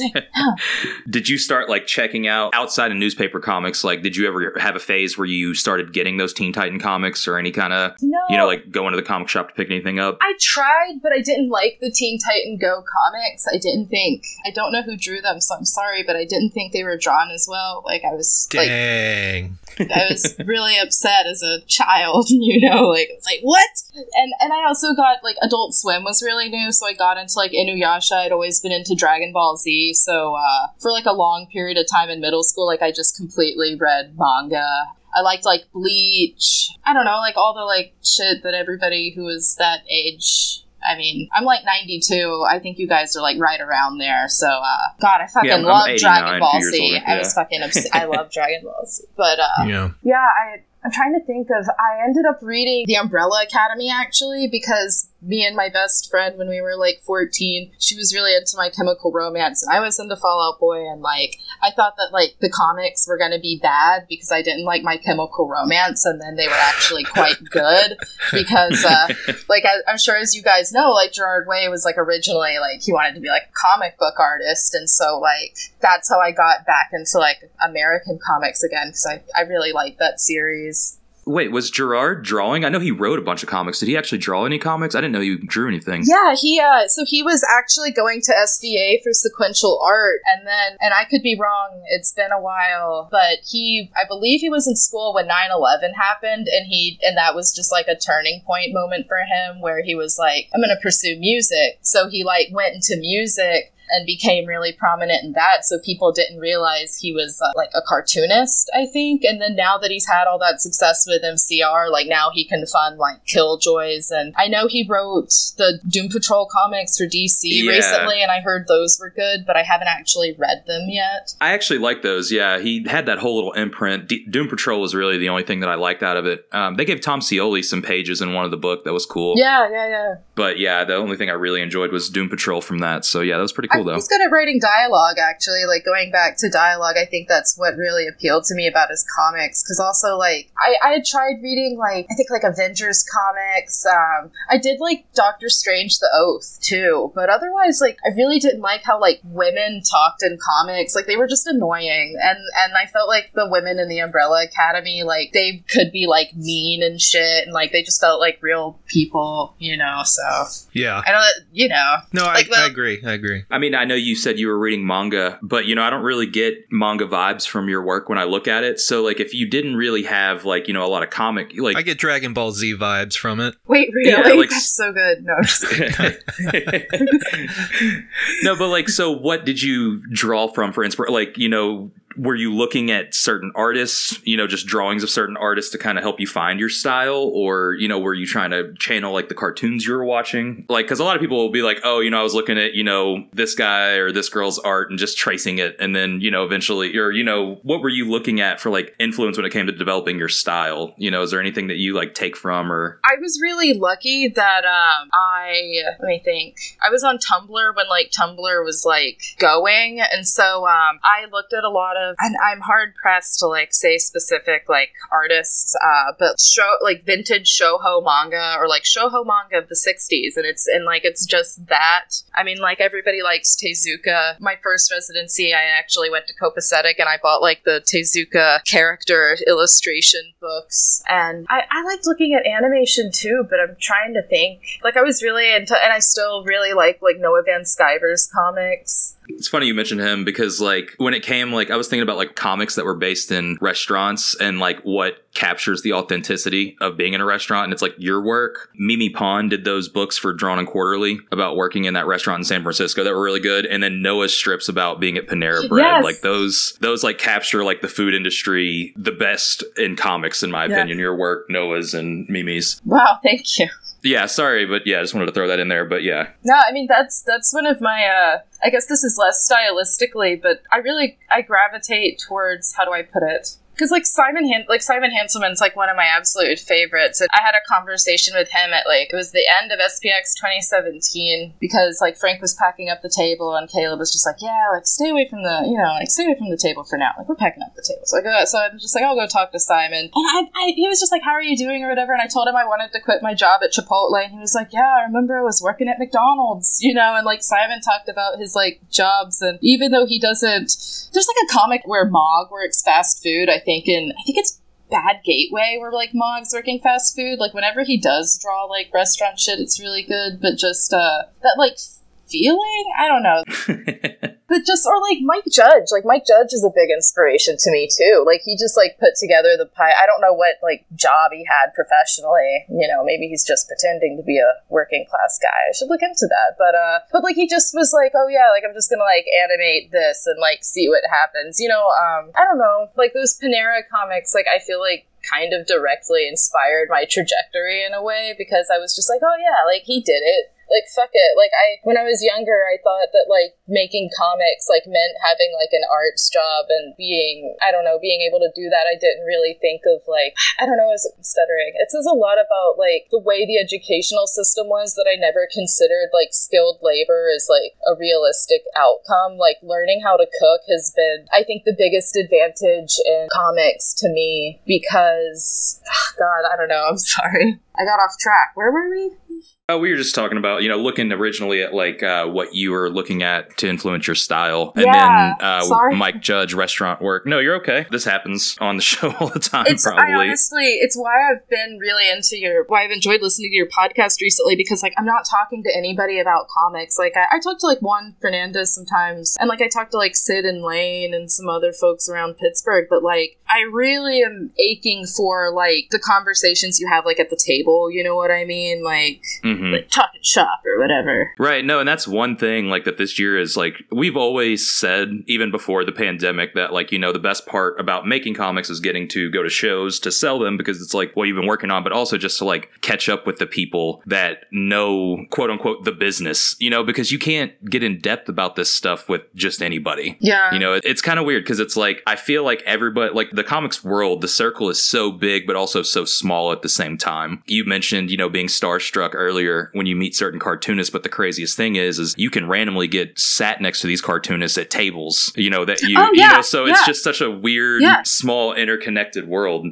did you start like checking out outside of newspaper comics like did you ever have a phase where you started getting those teen titan comics or any kind of No. you know like going to the comic shop to pick anything up I tried, but I didn't like the Teen Titan Go comics. I didn't think. I don't know who drew them, so I'm sorry, but I didn't think they were drawn as well. Like I was like I was really upset as a child, you know, like it's like what? And and I also got like Adult Swim was really new, so I got into like Inuyasha. I'd always been into Dragon Ball Z, so uh, for like a long period of time in middle school, like I just completely read manga. I liked like Bleach. I don't know, like all the like shit that everybody who was that age I mean, I'm like 92. I think you guys are like right around there. So, uh, God, I fucking Yeah, I'm- I'm love Dragon Ball a few years Z. older, I was fucking obs- I love Dragon Ball Z. But uh, Yeah. yeah, I I'm trying to think of. I ended up reading The Umbrella Academy actually because me and my best friend when we were like 14, she was really into My Chemical Romance, and I was into Fall Out Boy, and like I thought that like the comics were gonna be bad because I didn't like My Chemical Romance, and then they were actually quite good because uh, like I, I'm sure as you guys know, like Gerard Way was like originally like he wanted to be like a comic book artist, and so like that's how I got back into like American comics again because I I really liked that series. Wait, was Gerard drawing? I know he wrote a bunch of comics. Did he actually draw any comics? I didn't know he drew anything. Yeah, he uh so he was actually going to SVA for sequential art and then and I could be wrong, it's been a while, but he I believe he was in school when 9/11 happened and he and that was just like a turning point moment for him where he was like I'm going to pursue music. So he like went into music and became really prominent in that so people didn't realize he was uh, like a cartoonist i think and then now that he's had all that success with mcr like now he can fund like killjoys and i know he wrote the doom patrol comics for dc Yeah. recently and i heard those were good but i haven't actually read them yet I actually like those. Yeah, he had that whole little imprint. D- Doom Patrol was really the only thing that I liked out of it. Um, they gave Tom Scioli some pages in one of the book that was cool. yeah yeah yeah But yeah, the only thing I really enjoyed was Doom Patrol from that. So yeah, that was pretty cool though. He's good at writing dialogue, actually. Like going back to dialogue, I think that's what really appealed to me about his comics. Because also, like, I, I had tried reading, like, I think, like, Avengers comics. Um, I did like Doctor Strange the Oath, too. But otherwise, like, I really didn't like how, like, women talked in comics. Like, they were just annoying. And, and I felt like the women in the Umbrella Academy, like, they could be, like, mean and shit. And, like, they just felt like real people, you know? So, Yeah. I don't, you know. No, I, like, the- I agree. I agree. I mean, I know you said you were reading manga, but you know, I don't really get manga vibes from your work when I look at it. So like if you didn't really have like, you know, a lot of comic like I get Dragon Ball Z vibes from it. Wait, really? Yeah, like- That's so good. No, I'm just no, but like, so what did you draw from for inspiration? Like, you know, were you looking at certain artists, you know, just drawings of certain artists to kind of help you find your style? Or, you know, were you trying to channel like the cartoons you were watching? Like, cause a lot of people will be like, oh, you know, I was looking at, you know, this guy or this girl's art and just tracing it. And then, you know, eventually, or, you know, what were you looking at for like influence when it came to developing your style? You know, is there anything that you like take from or? I was really lucky that um I let me think. I was on Tumblr when like Tumblr was like going and so um I looked at a lot of and I'm hard pressed to like say specific like artists uh but show like vintage shojo manga or like shojo manga of the 60s and it's and like it's just that. I mean like everybody likes Tezuka. My first residency I actually went to Copacetic and I bought like the Tezuka character illustration books and I, I liked looking at animation too but i'm trying to think like i was really into and i still really like like Noah Van Sciver's comics It's funny you mentioned him because like when it came like I was thinking about like comics that were based in restaurants and like what captures the authenticity of being in a restaurant and it's like your work. Mimi Pond did those books for Drawn and Quarterly about working in that restaurant in San Francisco that were really good and then Noah's strips about being at Panera Bread. Yes. Like those those like capture like the food industry the best in comics in my Yeah. opinion. Your work, Noah's and Mimi's. wow thank you Yeah, sorry, but yeah, I just wanted to throw that in there. But yeah. no i mean that's that's one of my uh i guess this is less stylistically but i really i gravitate towards how do i put it because like Simon Han- like Simon Hanselmann's like one of my absolute favorites. And I had a conversation with him at like it was the end of SPX 2017 because like Frank was packing up the table and Caleb was just like, yeah, like stay away from the you know like stay away from the table for now. Like we're packing up the table. So I go so I'm just like I'll go talk to Simon. And I, I he was just like, how are you doing or whatever. And I told him I wanted to quit my job at Chipotle. And he was like, yeah, I remember I was working at McDonald's, you know. And like Simon talked about his like jobs and even though he doesn't, there's like a comic where Mogg works fast food. I think in I think it's Bad Gateway where like Mogg's working fast food. Like whenever he does draw like restaurant shit, it's really good. But just uh that like feeling, I don't know. but just or like Mike Judge, like Mike Judge is a big inspiration to me too. Like he just like put together the pie. I don't know what like job he had professionally. You know, maybe he's just pretending to be a working class guy. I should look into that. But uh, but like he just was like, oh yeah, like I'm just gonna like animate this and like see what happens. You know, um, I don't know, like those Panera comics. Like I feel like kind of directly inspired my trajectory in a way because I was just like, oh yeah, like he did it. Like fuck it. Like I when I was younger, I thought that like making comics like meant having like an arts job and being I don't know being able to do that. I didn't really think of like I don't know. I was stuttering. It says a lot about like the way the educational system was that I never considered like skilled labor as like a realistic outcome. Like learning how to cook has been I think the biggest advantage in comics to me because God I don't know. I'm sorry. I got off track. Where were we? Oh, we were just talking about, you know, looking originally at like uh, what you were looking at to influence your style, and Yeah, then uh, sorry. Mike Judge restaurant work. No, you're okay. This happens on the show all the time, It's I probably. honestly, it's why I've been really into your, why I've enjoyed listening to your podcast recently because like I'm not talking to anybody about comics. Like I, I talk to like Juan Fernandez sometimes, and like I talk to like Sid and Lane and some other folks around Pittsburgh. But like I really am aching for like the conversations you have like at the table. You know what I mean? Like Mhm. like talking shop or whatever. Right. No, and that's one thing like that this year is like we've always said even before the pandemic that like you know the best part about making comics is getting to go to shows to sell them because it's like what you've been working on but also just to like catch up with the people that know quote unquote the business, you know, because you can't get in depth about this stuff with just anybody. Yeah. You know, it- it's kind of weird because it's like I feel like everybody like the comics world, the circle is so big but also so small at the same time. You mentioned, you know, being starstruck earlier when you meet certain cartoonists, but the craziest thing is is you can randomly get sat next to these cartoonists at tables, you know, that you Oh, you know, so it's just such a weird, Yeah. small interconnected world.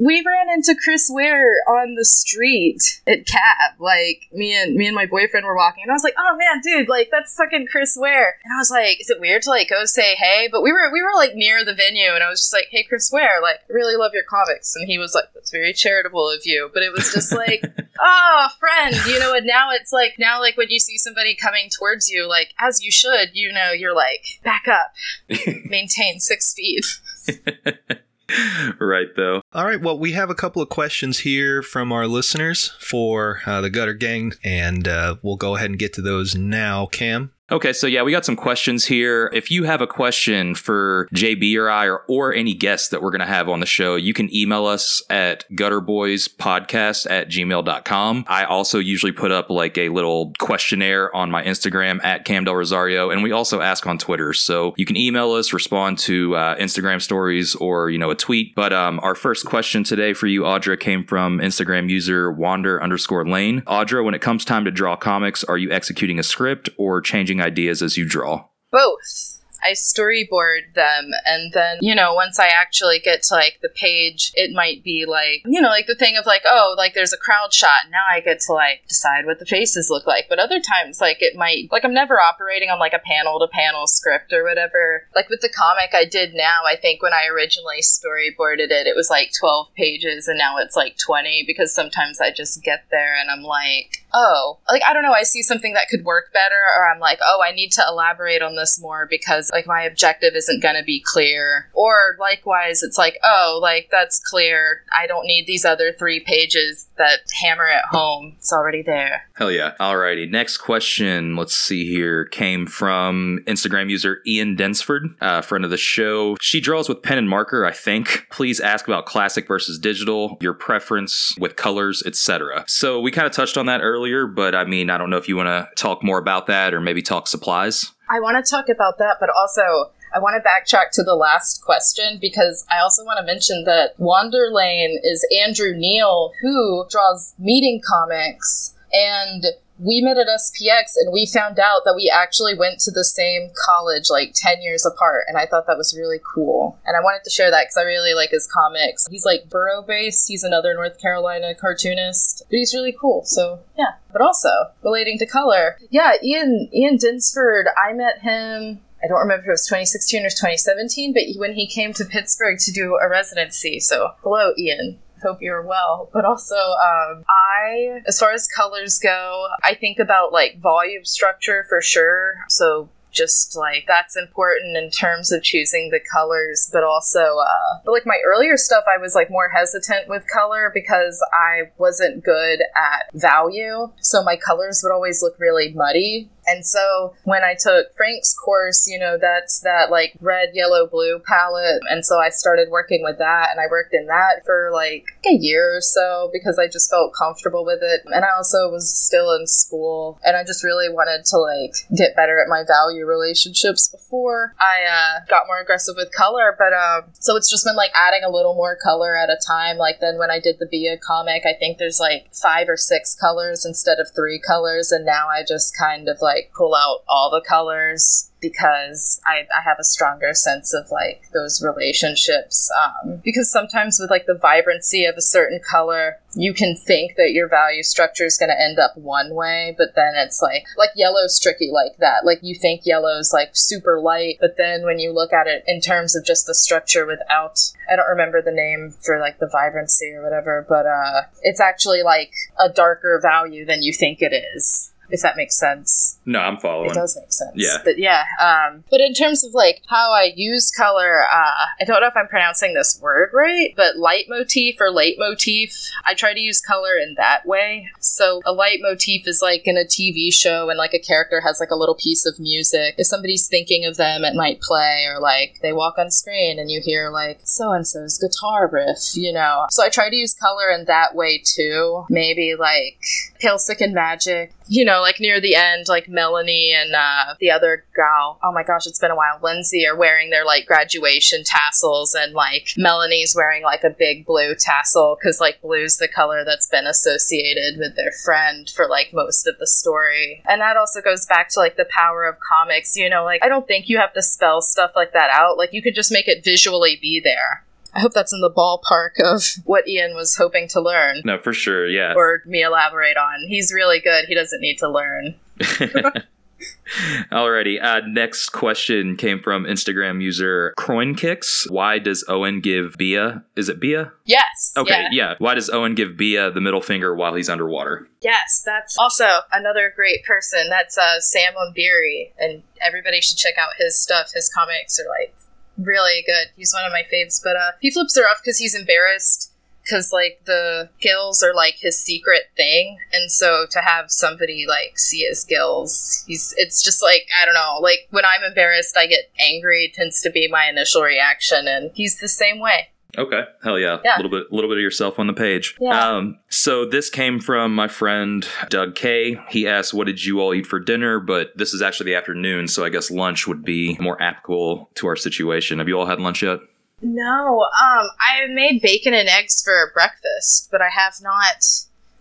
We ran into Chris Ware on the street at Cab. Like me and me and my boyfriend were walking, and I was like, "Oh man, dude, like that's fucking Chris Ware." And I was like, "Is it weird to like go say hey?" But we were we were like near the venue, and I was just like, "Hey, Chris Ware, like I really love your comics." And he was like, "That's very charitable of you," but it was just like, "Oh, friend," you know. And now it's like now like when you see somebody coming towards you, like as you should, you know, you're like, "Back up, maintain six feet." right though. All right. Well, we have a couple of questions here from our listeners for uh, the Gutter Gang, and uh, we'll go ahead and get to those now. Cam. Okay, so yeah, we got some questions here. If you have a question for JB or I or, or any guests that we're going to have on the show, you can email us at gutterboyspodcast at gmail.com. I also usually put up like a little questionnaire on my Instagram at Cam Del Rosario, and we also ask on Twitter. So you can email us, respond to uh, Instagram stories or, you know, a tweet. But um, our first question today for you, Audra, came from Instagram user wander underscore lane. Audra, when it comes time to draw comics, are you executing a script or changing ideas as you draw? both. I storyboard them, and then, you know, once I actually get to like the page, it might be like, you know, like the thing of like, oh, like there's a crowd shot. Now I get to like decide what the faces look like. But other times, like it might, like I'm never operating on like a panel to panel script or whatever. Like with the comic I did now, I think when I originally storyboarded it, it was like 12 pages, and now it's like 20 because sometimes I just get there and I'm like, oh, like I don't know, I see something that could work better, or I'm like, oh, I need to elaborate on this more because like my objective isn't going to be clear. Or likewise, it's like, oh, like that's clear. I don't need these other three pages that hammer it home. It's already there. Hell yeah. Alrighty. Next question, let's see here, came from Instagram user Ian Densford, uh, friend of the show. She draws with pen and marker, I think. Please ask about classic versus digital, your preference with colors, etc. So we kind of touched on that earlier, but I mean, I don't know if you want to talk more about that or maybe talk supplies. I want to talk about that, but also I want to backtrack to the last question because I also want to mention that Wander Lane is Andrew Neal, who draws meeting comics, and we met at SPX and we found out that we actually went to the same college like 10 years apart, and I thought that was really cool. And I wanted to share that because I really like his comics. He's like borough based, he's another North Carolina cartoonist, but he's really cool, so yeah. But also, relating to color, yeah, Ian Ian Dinsford, I met him I don't remember if it was 2016 or 2017, but when he came to Pittsburgh to do a residency. So, hello, Ian. Hope you're well. But also, um, I, as far as colors go, I think about like volume structure for sure. So, just like that's important in terms of choosing the colors but also uh but like my earlier stuff i was like more hesitant with color because i wasn't good at value so my colors would always look really muddy And so when I took Frank's course, you know, that's that like red, yellow, blue palette. And so I started working with that and I worked in that for like a year or so because I just felt comfortable with it. And I also was still in school and I just really wanted to like get better at my value relationships before I uh, got more aggressive with color. But um, so it's just been like adding a little more color at a time. Like then when I did the Bia comic, I think there's like five or six colors instead of three colors. And now I just kind of like pull out all the colors because I, I have a stronger sense of like those relationships. Um, because sometimes with like the vibrancy of a certain color, you can think that your value structure is going to end up one way, but then it's like like yellow's tricky like that. Like you think yellow's like super light, but then when you look at it in terms of just the structure without I don't remember the name for like the vibrancy or whatever, but uh it's actually like a darker value than you think it is if that makes sense. No, I'm following. It does make sense. Yeah. But yeah. Um, but in terms of like how I use color, uh, I don't know if I'm pronouncing this word right, but leitmotif or leitmotif, I try to use color in that way. So a leitmotif is like in a TV show and like a character has like a little piece of music. If somebody's thinking of them, it might play or like they walk on screen and you hear like so and so's guitar riff, you know. So I try to use color in that way too. Maybe like Pale Sick and Magic you know, like near the end, like Melanie and uh, the other gal, oh my gosh, it's been a while, Lindsay are wearing their like graduation tassels, and like Melanie's wearing like a big blue tassel because like blue's the color that's been associated with their friend for like most of the story. And that also goes back to like the power of comics, you know, like I don't think you have to spell stuff like that out. Like you could just make it visually be there. I hope that's in the ballpark of what Ian was hoping to learn. No, for sure. Yeah. Or me elaborate on. He's really good. He doesn't need to learn. Alrighty. Uh, next question came from Instagram user Croinkicks. Why does Owen give Bia? Is it Bia? Yes. Okay. yeah. Yeah. Why does Owen give Bia the middle finger while he's underwater? Yes, that's also another great person. That's uh, Sam O'Beary, and everybody should check out his stuff. His comics are like really good. He's one of my faves. But uh, he flips her off because he's embarrassed because like the gills are like his secret thing, and so to have somebody like see his gills, he's it's just like I don't know. Like when I'm embarrassed, I get angry. It tends to be my initial reaction, and he's the same way. Okay, hell yeah. Yeah. A little bit, a little bit of yourself on the page. Yeah. Um, so this came from my friend Doug K. He asked, "What did you all eat for dinner?" But this is actually the afternoon, so I guess lunch would be more applicable to our situation. Have you all had lunch yet? No, um, I made bacon and eggs for breakfast, but I have not.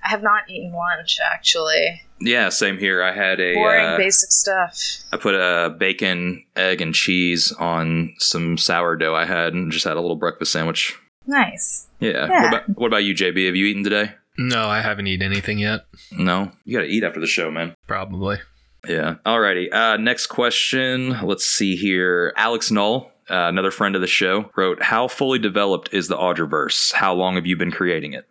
I have not eaten lunch actually. Yeah, same here. I had a. Boring, uh, basic stuff. I put a bacon, egg, and cheese on some sourdough I had, and just had a little breakfast sandwich. Nice. Yeah. Yeah. What about, what about you, JB? Have you eaten today? No, I haven't eaten anything yet. No. You got to eat after the show, man. Probably. Yeah. Alrighty. Uh, next question. Let's see here. Alex Nall, uh, another friend of the show, wrote, "How fully developed is the Audreverse? How long have you been creating it?"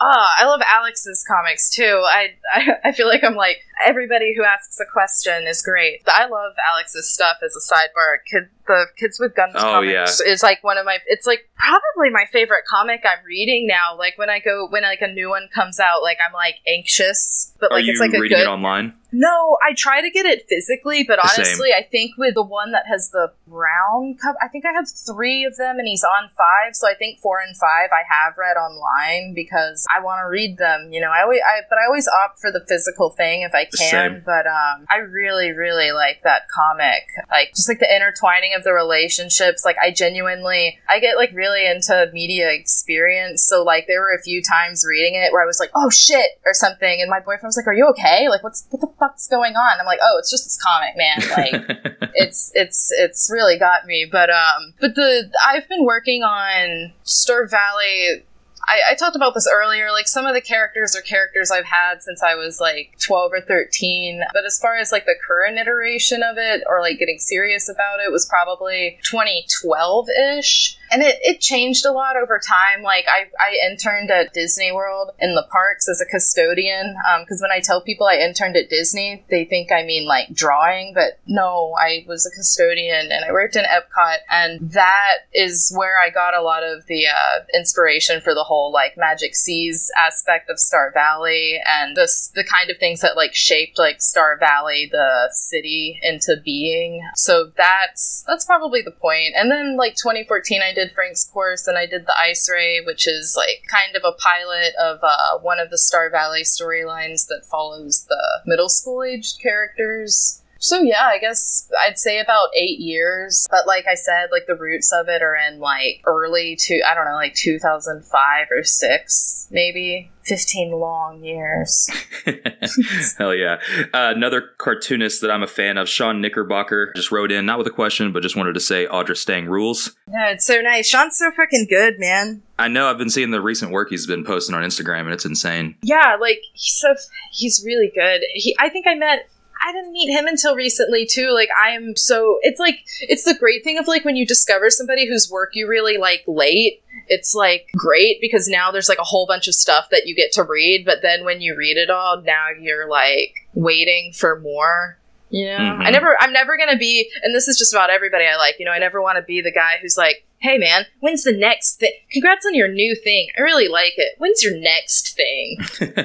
Oh, I love Alex's comics too. I, I I feel like I'm like everybody who asks a question is great. I love Alex's stuff as a sidebar. Kid, the Kids with Guns Oh, comics yeah. is like one of my. It's like probably my favorite comic I'm reading now. Like when I go when like a new one comes out, like I'm like anxious, but Are like you it's like a reading good. it online? No, I try to get it physically, but honestly, I think with the one that has the brown cover, I think I have three of them, and he's on five. So I think four and five I have read online because I want to read them. You know, I always, I, but I always opt for the physical thing if I can. Same. But um, I really, really like that comic. Like just like the intertwining of the relationships. Like I genuinely, I get like really into media experience. So like there were a few times reading it where I was like, oh shit, or something, and my boyfriend was like, are you okay? Like what's what the fuck's going on? I'm like, oh, it's just this comic, man. Like it's it's it's really got me. But um, but the I've been working on Star Valley. I, I talked about this earlier. Like some of the characters are characters I've had since I was like 12 or 13. But as far as like the current iteration of it or like getting serious about it was probably 2012 ish. And it, it changed a lot over time. Like I, I interned at Disney World in the parks as a custodian. Because when I tell people I interned at Disney, they think I mean like drawing, but no, I was a custodian and I worked in Epcot, and that is where I got a lot of the uh, inspiration for the whole like Magic Seas aspect of Star Valley and the the kind of things that like shaped like Star Valley, the city, into being. So that's that's probably the point. And then like 2014, I did Frank's course and I did the Ice Ray, which is like kind of a pilot of uh, one of the Star Valley storylines that follows the middle school aged characters. So yeah, I guess I'd say about eight years. But like I said, like the roots of it are in like early to I don't know, like 2005 or six, maybe. 15 long years. Hell yeah. Uh, another cartoonist that I'm a fan of, Sean Knickerbocker, just wrote in, not with a question, but just wanted to say Audra Stang rules. Yeah, it's so nice. Sean's so fucking good, man. I know I've been seeing the recent work he's been posting on Instagram, and it's insane. Yeah, like he's so he's really good. He, I think I met I didn't meet him until recently too. Like I am so it's like it's the great thing of like when you discover somebody whose work you really like late. It's like great because now there's like a whole bunch of stuff that you get to read, but then when you read it all, now you're like waiting for more. You know? Mm-hmm. I never I'm never gonna be and this is just about everybody I like, you know, I never wanna be the guy who's like, Hey man, when's the next thing? Congrats on your new thing. I really like it. When's your next thing?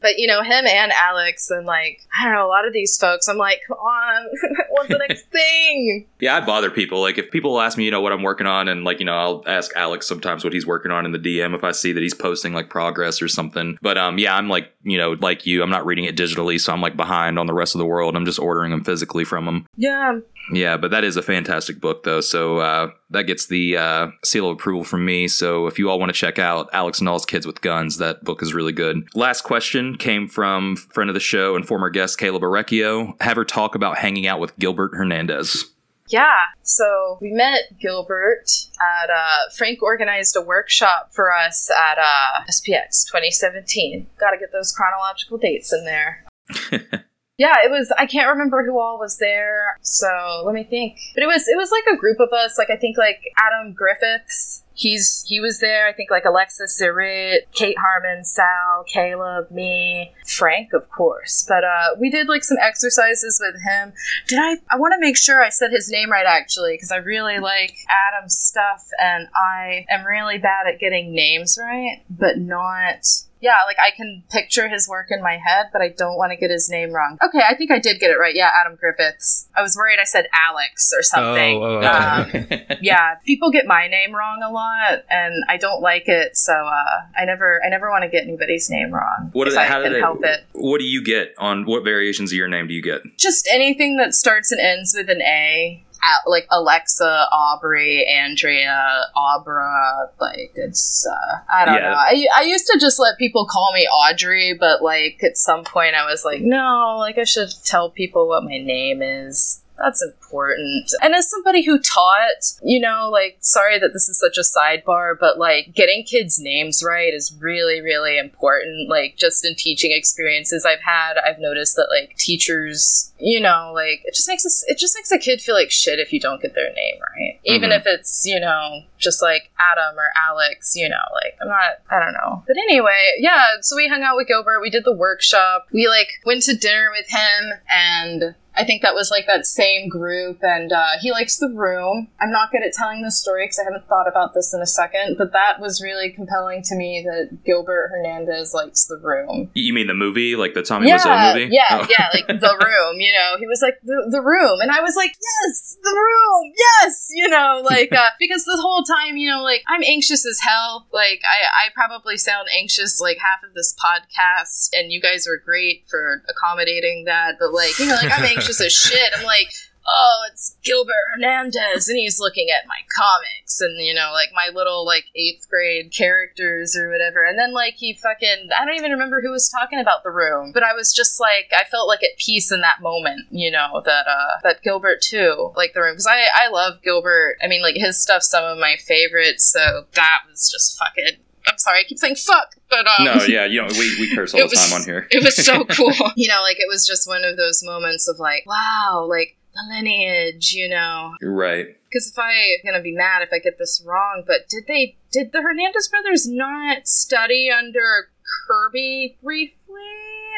but you know him and alex and like i don't know a lot of these folks i'm like come on what's the next thing Yeah, I bother people. Like if people ask me, you know, what I'm working on, and like you know, I'll ask Alex sometimes what he's working on in the DM if I see that he's posting like progress or something. But um, yeah, I'm like you know, like you, I'm not reading it digitally, so I'm like behind on the rest of the world. I'm just ordering them physically from him. yeah Yeah, but that is a fantastic book, though. So uh, that gets the uh, seal of approval from me. So if you all want to check out Alex Nall's Kids with Guns, that book is really good. Last question came from friend of the show and former guest Caleb Arecchio. Have her talk about hanging out with Gilbert Hernandez. yeah so we met gilbert at uh frank organized a workshop for us at uh spx 2017 gotta get those chronological dates in there yeah it was i can't remember who all was there so let me think. But it was it was like a group of us like i think like adam griffiths he's he was there i think like alexis Zirit, kate harmon sal caleb me frank of course. But uh we did like some exercises with him. Did i i want to make sure i said his name right actually because i really like adam's stuff and i am really bad at getting names right but not yeah, like I can picture his work in my head, but I don't want to get his name wrong. Okay, I think I did get it right. Yeah, Adam Griffiths. I was worried I said Alex or something. Oh, oh, Um, yeah, people get my name wrong a lot, and I don't like it. So uh, I never, I never want to get anybody's name wrong What if is I how can did it, help it. What do you get on what variations of your name do you get? Just anything that starts and ends with an A. Like Alexa, Aubrey, Andrea, Abra, like it's uh, I don't Yeah. know. I, I used to just let people call me Audrey, but like at some point I was like, no, like I should tell people what my name is. That's important. And as somebody who taught, you know, like, sorry that this is such a sidebar, but like getting kids' names right is really, really important. Like, just in teaching experiences I've had, I've noticed that like teachers, you know, like it just makes us, it just makes a kid feel like shit if you don't get their name right. Even Mhm. if it's, you know, just like Adam or Alex, you know, like I'm not, I don't know. But anyway, yeah, so we hung out with Gilbert, we did the workshop, we like went to dinner with him and I think that was like that same group, and uh, he likes the room. I'm not good at telling this story because I haven't thought about this in a second, but that was really compelling to me that Gilbert Hernandez likes the room. You mean the movie, like the Tommy yeah, Wiseau movie? yeah, Oh. yeah, like the room. You know, he was like the the room, and I was like, yes, the room, yes. You know, like uh, because the whole time, you know, like I'm anxious as hell. Like I I probably sound anxious like half of this podcast, and you guys are great for accommodating that. But like you know, like I'm anxious as shit. I'm like. Oh, it's Gilbert Hernandez, and he's looking at my comics, and you know, like my little like eighth grade characters or whatever. And then like he fucking, I don't even remember who was talking about the room, but I was just like, I felt like at peace in that moment, you know, that uh that Gilbert too, like the room, because I I love Gilbert. I mean, like his stuff's some of my favorites, so that was just fucking. I'm sorry, I keep saying fuck, but um, No, yeah, you know, we, we curse all the was- time on here. it was so cool. you know, like it was just one of those moments of like, wow, like the lineage, you know. right. because if I gonna be mad if I get this wrong, but did they did the Hernandez brothers not study under Kirby briefly?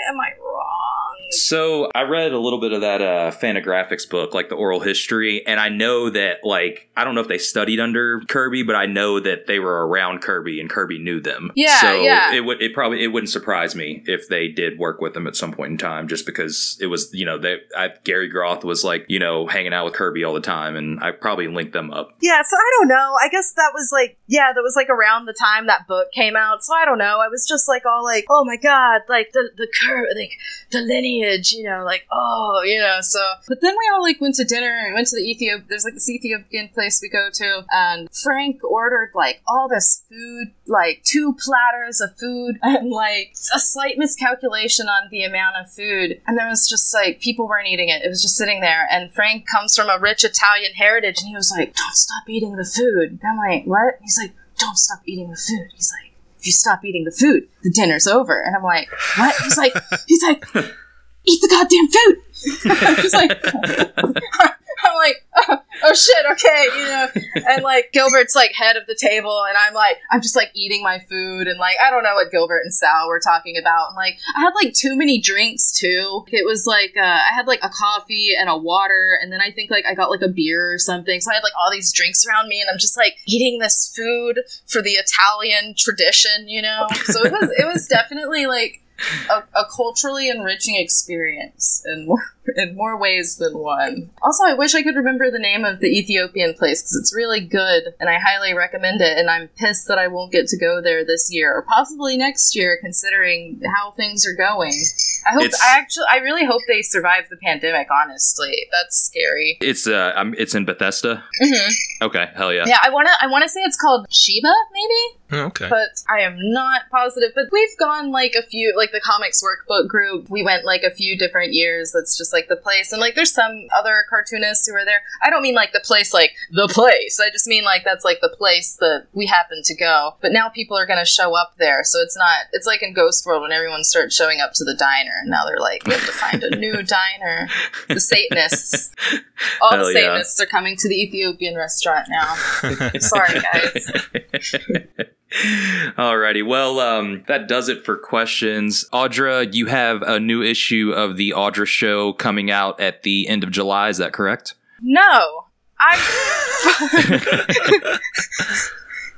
Am I wrong? So I read a little bit of that uh, Fantagraphics book, like the oral history, and I know that like I don't know if they studied under Kirby, but I know that they were around Kirby and Kirby knew them. Yeah, so yeah. It would it probably it wouldn't surprise me if they did work with them at some point in time, just because it was you know they I, Gary Groth was like you know hanging out with Kirby all the time, and I probably linked them up. Yeah, so I don't know. I guess that was like, yeah, that was like around the time that book came out. So I don't know. I was just like all like, oh my god, like the the cur like the lineage, you know, like oh, you know. So, but then we all like went to dinner and went to the Ethiop. There's like this Ethiopian place we go to, and Frank ordered like all this food, like two platters of food, and like a slight miscalculation on the amount of food, and there was just like people weren't eating it. It was just sitting there, and Frank comes from a rich Italian heritage, and he was like, "Don't stop eating the food." And I'm like, "What?" He's like, "Don't stop eating the food." He's like, "If you stop eating the food, the dinner's over." And I'm like, "What?" He's like, "He's like, eat the goddamn food." He's like, I'm like, oh, oh shit, okay, you know. And like Gilbert's like head of the table, and I'm like, I'm just like eating my food, and like I don't know what Gilbert and Sal were talking about. And like I had like too many drinks too. It was like uh, I had like a coffee and a water, and then I think like I got like a beer or something. So I had like all these drinks around me, and I'm just like eating this food for the Italian tradition, you know. So it was it was definitely like a, a culturally enriching experience in more in more ways than one. Also, I wish I could remember the name of the Ethiopian place because it's really good and I highly recommend it. And I'm pissed that I won't get to go there this year or possibly next year, considering how things are going. I hope It's- I actually I really hope they survive the pandemic. Honestly, that's scary. It's uh, I'm, it's in Bethesda. hmm Okay, hell yeah. Yeah, I wanna I wanna say it's called Sheba, maybe. Okay. But I am not positive. But we've gone like a few, like the comics workbook group. We went like a few different years. That's just like the place. And like there's some other cartoonists who are there. I don't mean like the place, like the place. I just mean like that's like the place that we happen to go. But now people are going to show up there. So it's not, it's like in Ghost World when everyone starts showing up to the diner. And now they're like, we have to find a new diner. The Satanists. All Hell the yeah. Satanists are coming to the Ethiopian restaurant now. Sorry, guys. Alrighty, well, um, that does it for questions. Audra, you have a new issue of the Audra Show coming out at the end of July. Is that correct? No. I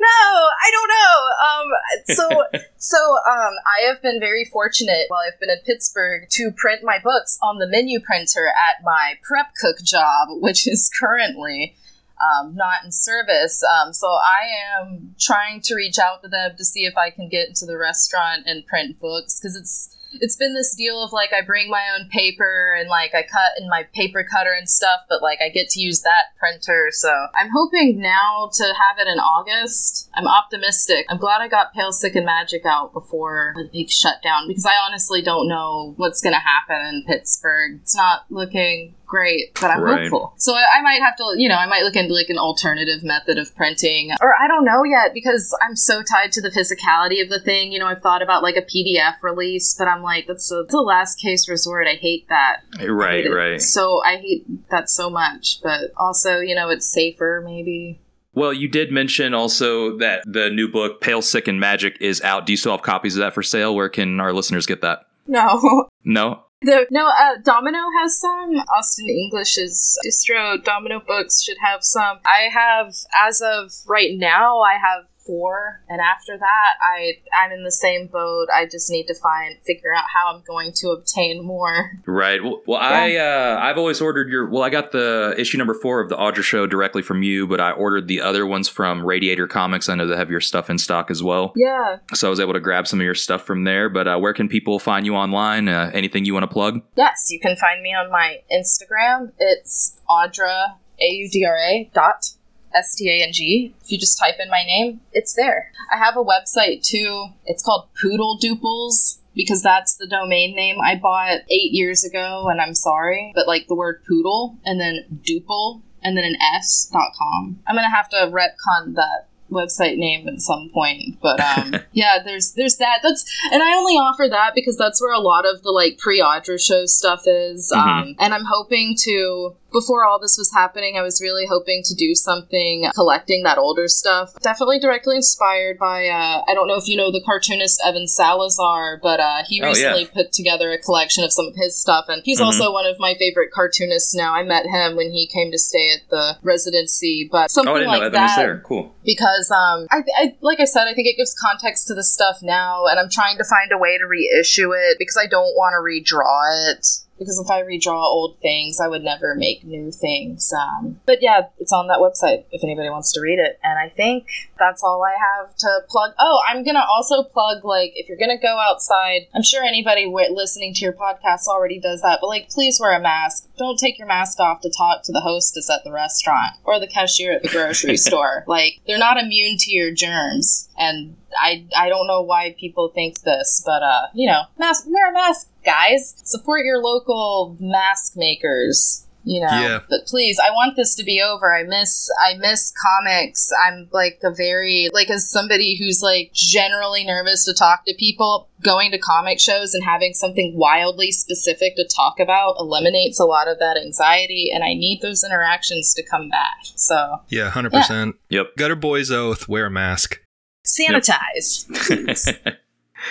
I don't know. Um so so um I have been very fortunate while I've been in Pittsburgh to print my books on the menu printer at my prep cook job, which is currently um, not in service. Um, so I am trying to reach out to them to see if I can get into the restaurant and print books because it's it's been this deal of like I bring my own paper and like I cut in my paper cutter and stuff, but like I get to use that printer. So I'm hoping now to have it in August. I'm optimistic. I'm glad I got Pale Sick and Magic out before the big shutdown because I honestly don't know what's gonna happen in Pittsburgh. It's not looking great, but I'm Right. hopeful. So I I might have to, you know, I might look into like an alternative method of printing, or I don't know yet because I'm so tied to the physicality of the thing. You know, I've thought about like a PDF release, but I'm like, that's a, that's a last case resort. I hate that. Right, hate right. So I hate that so much, but also, you know, it's safer maybe. Well, you did mention also that the new book, Pale, Sick, and Magic, is out. Do you still have copies of that for sale? Where can our listeners get that? No. No? The, no, uh, Domino has some. Austin English's distro, Domino Books, should have some. I have, as of right now, I have four, and after that, I I'm in the same boat. I just need to find figure out how I'm going to obtain more. Right. Well, well I uh, I've always ordered your. Well, I got the issue number four of the Audra Show directly from you, but I ordered the other ones from Radiator Comics. I know they have your stuff in stock as well. Yeah. So I was able to grab some of your stuff from there. But uh, where can people find you online? Uh, anything you want to plug? Yes, you can find me on my Instagram. It's Audra A U D R A dot S T A N G. If you just type in my name, it's there. I have a website too. It's called Poodle Duples because that's the domain name I bought eight years ago, and I'm sorry, but like the word poodle and then duple and then an S dot com. I'm gonna have to retcon that website name at some point but um yeah there's there's that that's and i only offer that because that's where a lot of the like pre-audra show stuff is um and i'm hoping to before all this was happening, I was really hoping to do something collecting that older stuff. Definitely directly inspired by, uh, I don't know if you know the cartoonist Evan Salazar, but uh, he Oh, yeah. recently put together a collection of some of his stuff, and he's Mhm. also one of my favorite cartoonists now. I met him when he came to stay at the residency, but something oh, I didn't like that was there. Cool. because um I, I like I said I think it gives context to the stuff now and I'm trying to find a way to reissue it because I don't want to redraw it because if I redraw old things I would never make new things um but yeah it's on that website if anybody wants to read it and I think that's all I have to plug oh I'm gonna also plug like if you're gonna go outside I'm sure anybody w- listening to your podcast already does that but like please wear a mask don't take your mask off to talk to the hostess at the restaurant or the cashier at the grocery store. Like they're not immune to your germs. And I I don't know why people think this, but uh, you know, mask wear a mask, guys. Support your local mask makers. You know, Yeah. but please, I want this to be over. I miss, I miss comics. I'm like a very, like, as somebody who's like generally nervous to talk to people, going to comic shows and having something wildly specific to talk about eliminates a lot of that anxiety, and I need those interactions to come back. So, Yeah, 100%. Yep. Gutter Boys Oath, wear a mask. sanitize.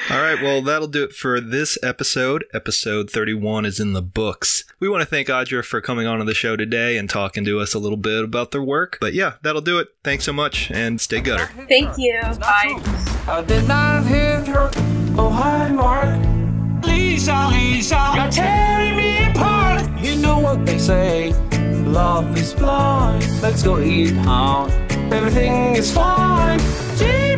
All right, well, that'll do it for this episode. Episode 31 is in the books. We want to thank Audra for coming on to the show today and talking to us a little bit about their work. But yeah, that'll do it. Thanks so much and stay gutter. Thank you. Bye. I did not hit her. Oh, hi, Mark. Lisa, Lisa, you're tearing me apart. You know what they say. Love is blind. Let's go eat out. Everything is fine. Jeep,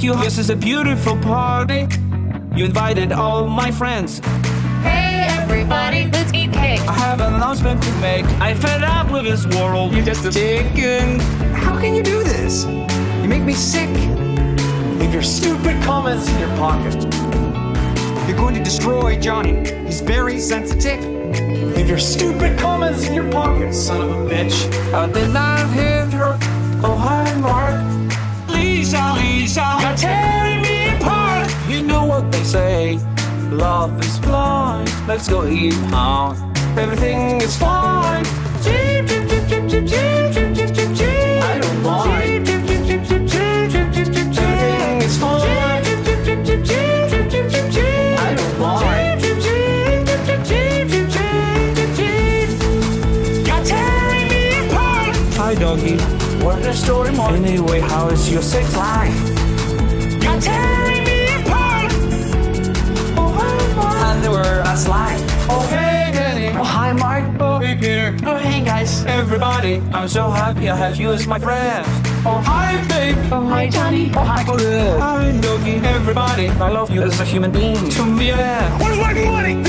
thank you. This is a beautiful party. You invited all my friends. Hey everybody, let's eat cake. I have an announcement to make. I fed up with this world. You're just a chicken. How can you do this? You make me sick. Leave your stupid comments in your pocket. You're going to destroy Johnny. He's very sensitive. Leave your stupid comments in your pocket, son of a bitch. I did not hit her. Oh, hi, Mark. Lisa, Lisa, you're tearing me apart. You know what they say. Love is blind. Let's go eat out. Everything is fine. Jeep, jeep, jeep, jeep, jeep, jeep, jeep. I don't mind. Everything is fine. Doggy. What story more? Anyway, how is your sex life? You're tearing me apart. Oh, hi, Mark. And there were a slide. Oh, hey, Danny. Oh, hi, Mark. Oh, hey, Peter. Oh, hey, guys. Everybody, I'm so happy I have you as my friend. Oh, hi, babe. Oh, hi, Johnny. Oh, hi, good. Hi, doggy. Everybody, I love you as a human being. To me, yeah. Where's my money,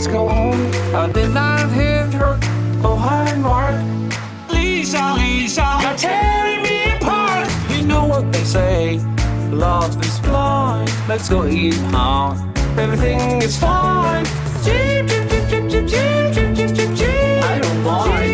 Let's go home. I did not hit her. Oh, hi, Mark. Lisa, Lisa, you're tearing me apart. You know what they say. Love is blind. Let's go eat out. Everything is fine. Jeep, jeep, jeep, jeep, jeep, jeep, jeep, jeep, jeep, jeep. I don't mind.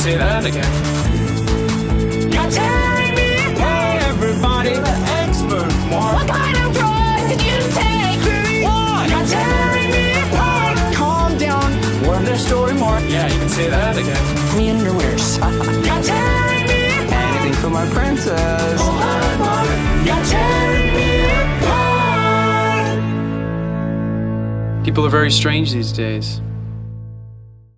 Say that again. You're tearing me apart. Hey, everybody, the expert, Mark. What kind of drugs did you take? Why? You're tearing me apart. Calm down. Learn their story, Mark. Yeah, you can say that again. Me underwears. You're tearing me apart. Anything for my princess. Oh, hi, Mark. You're tearing me apart. People are very strange these days.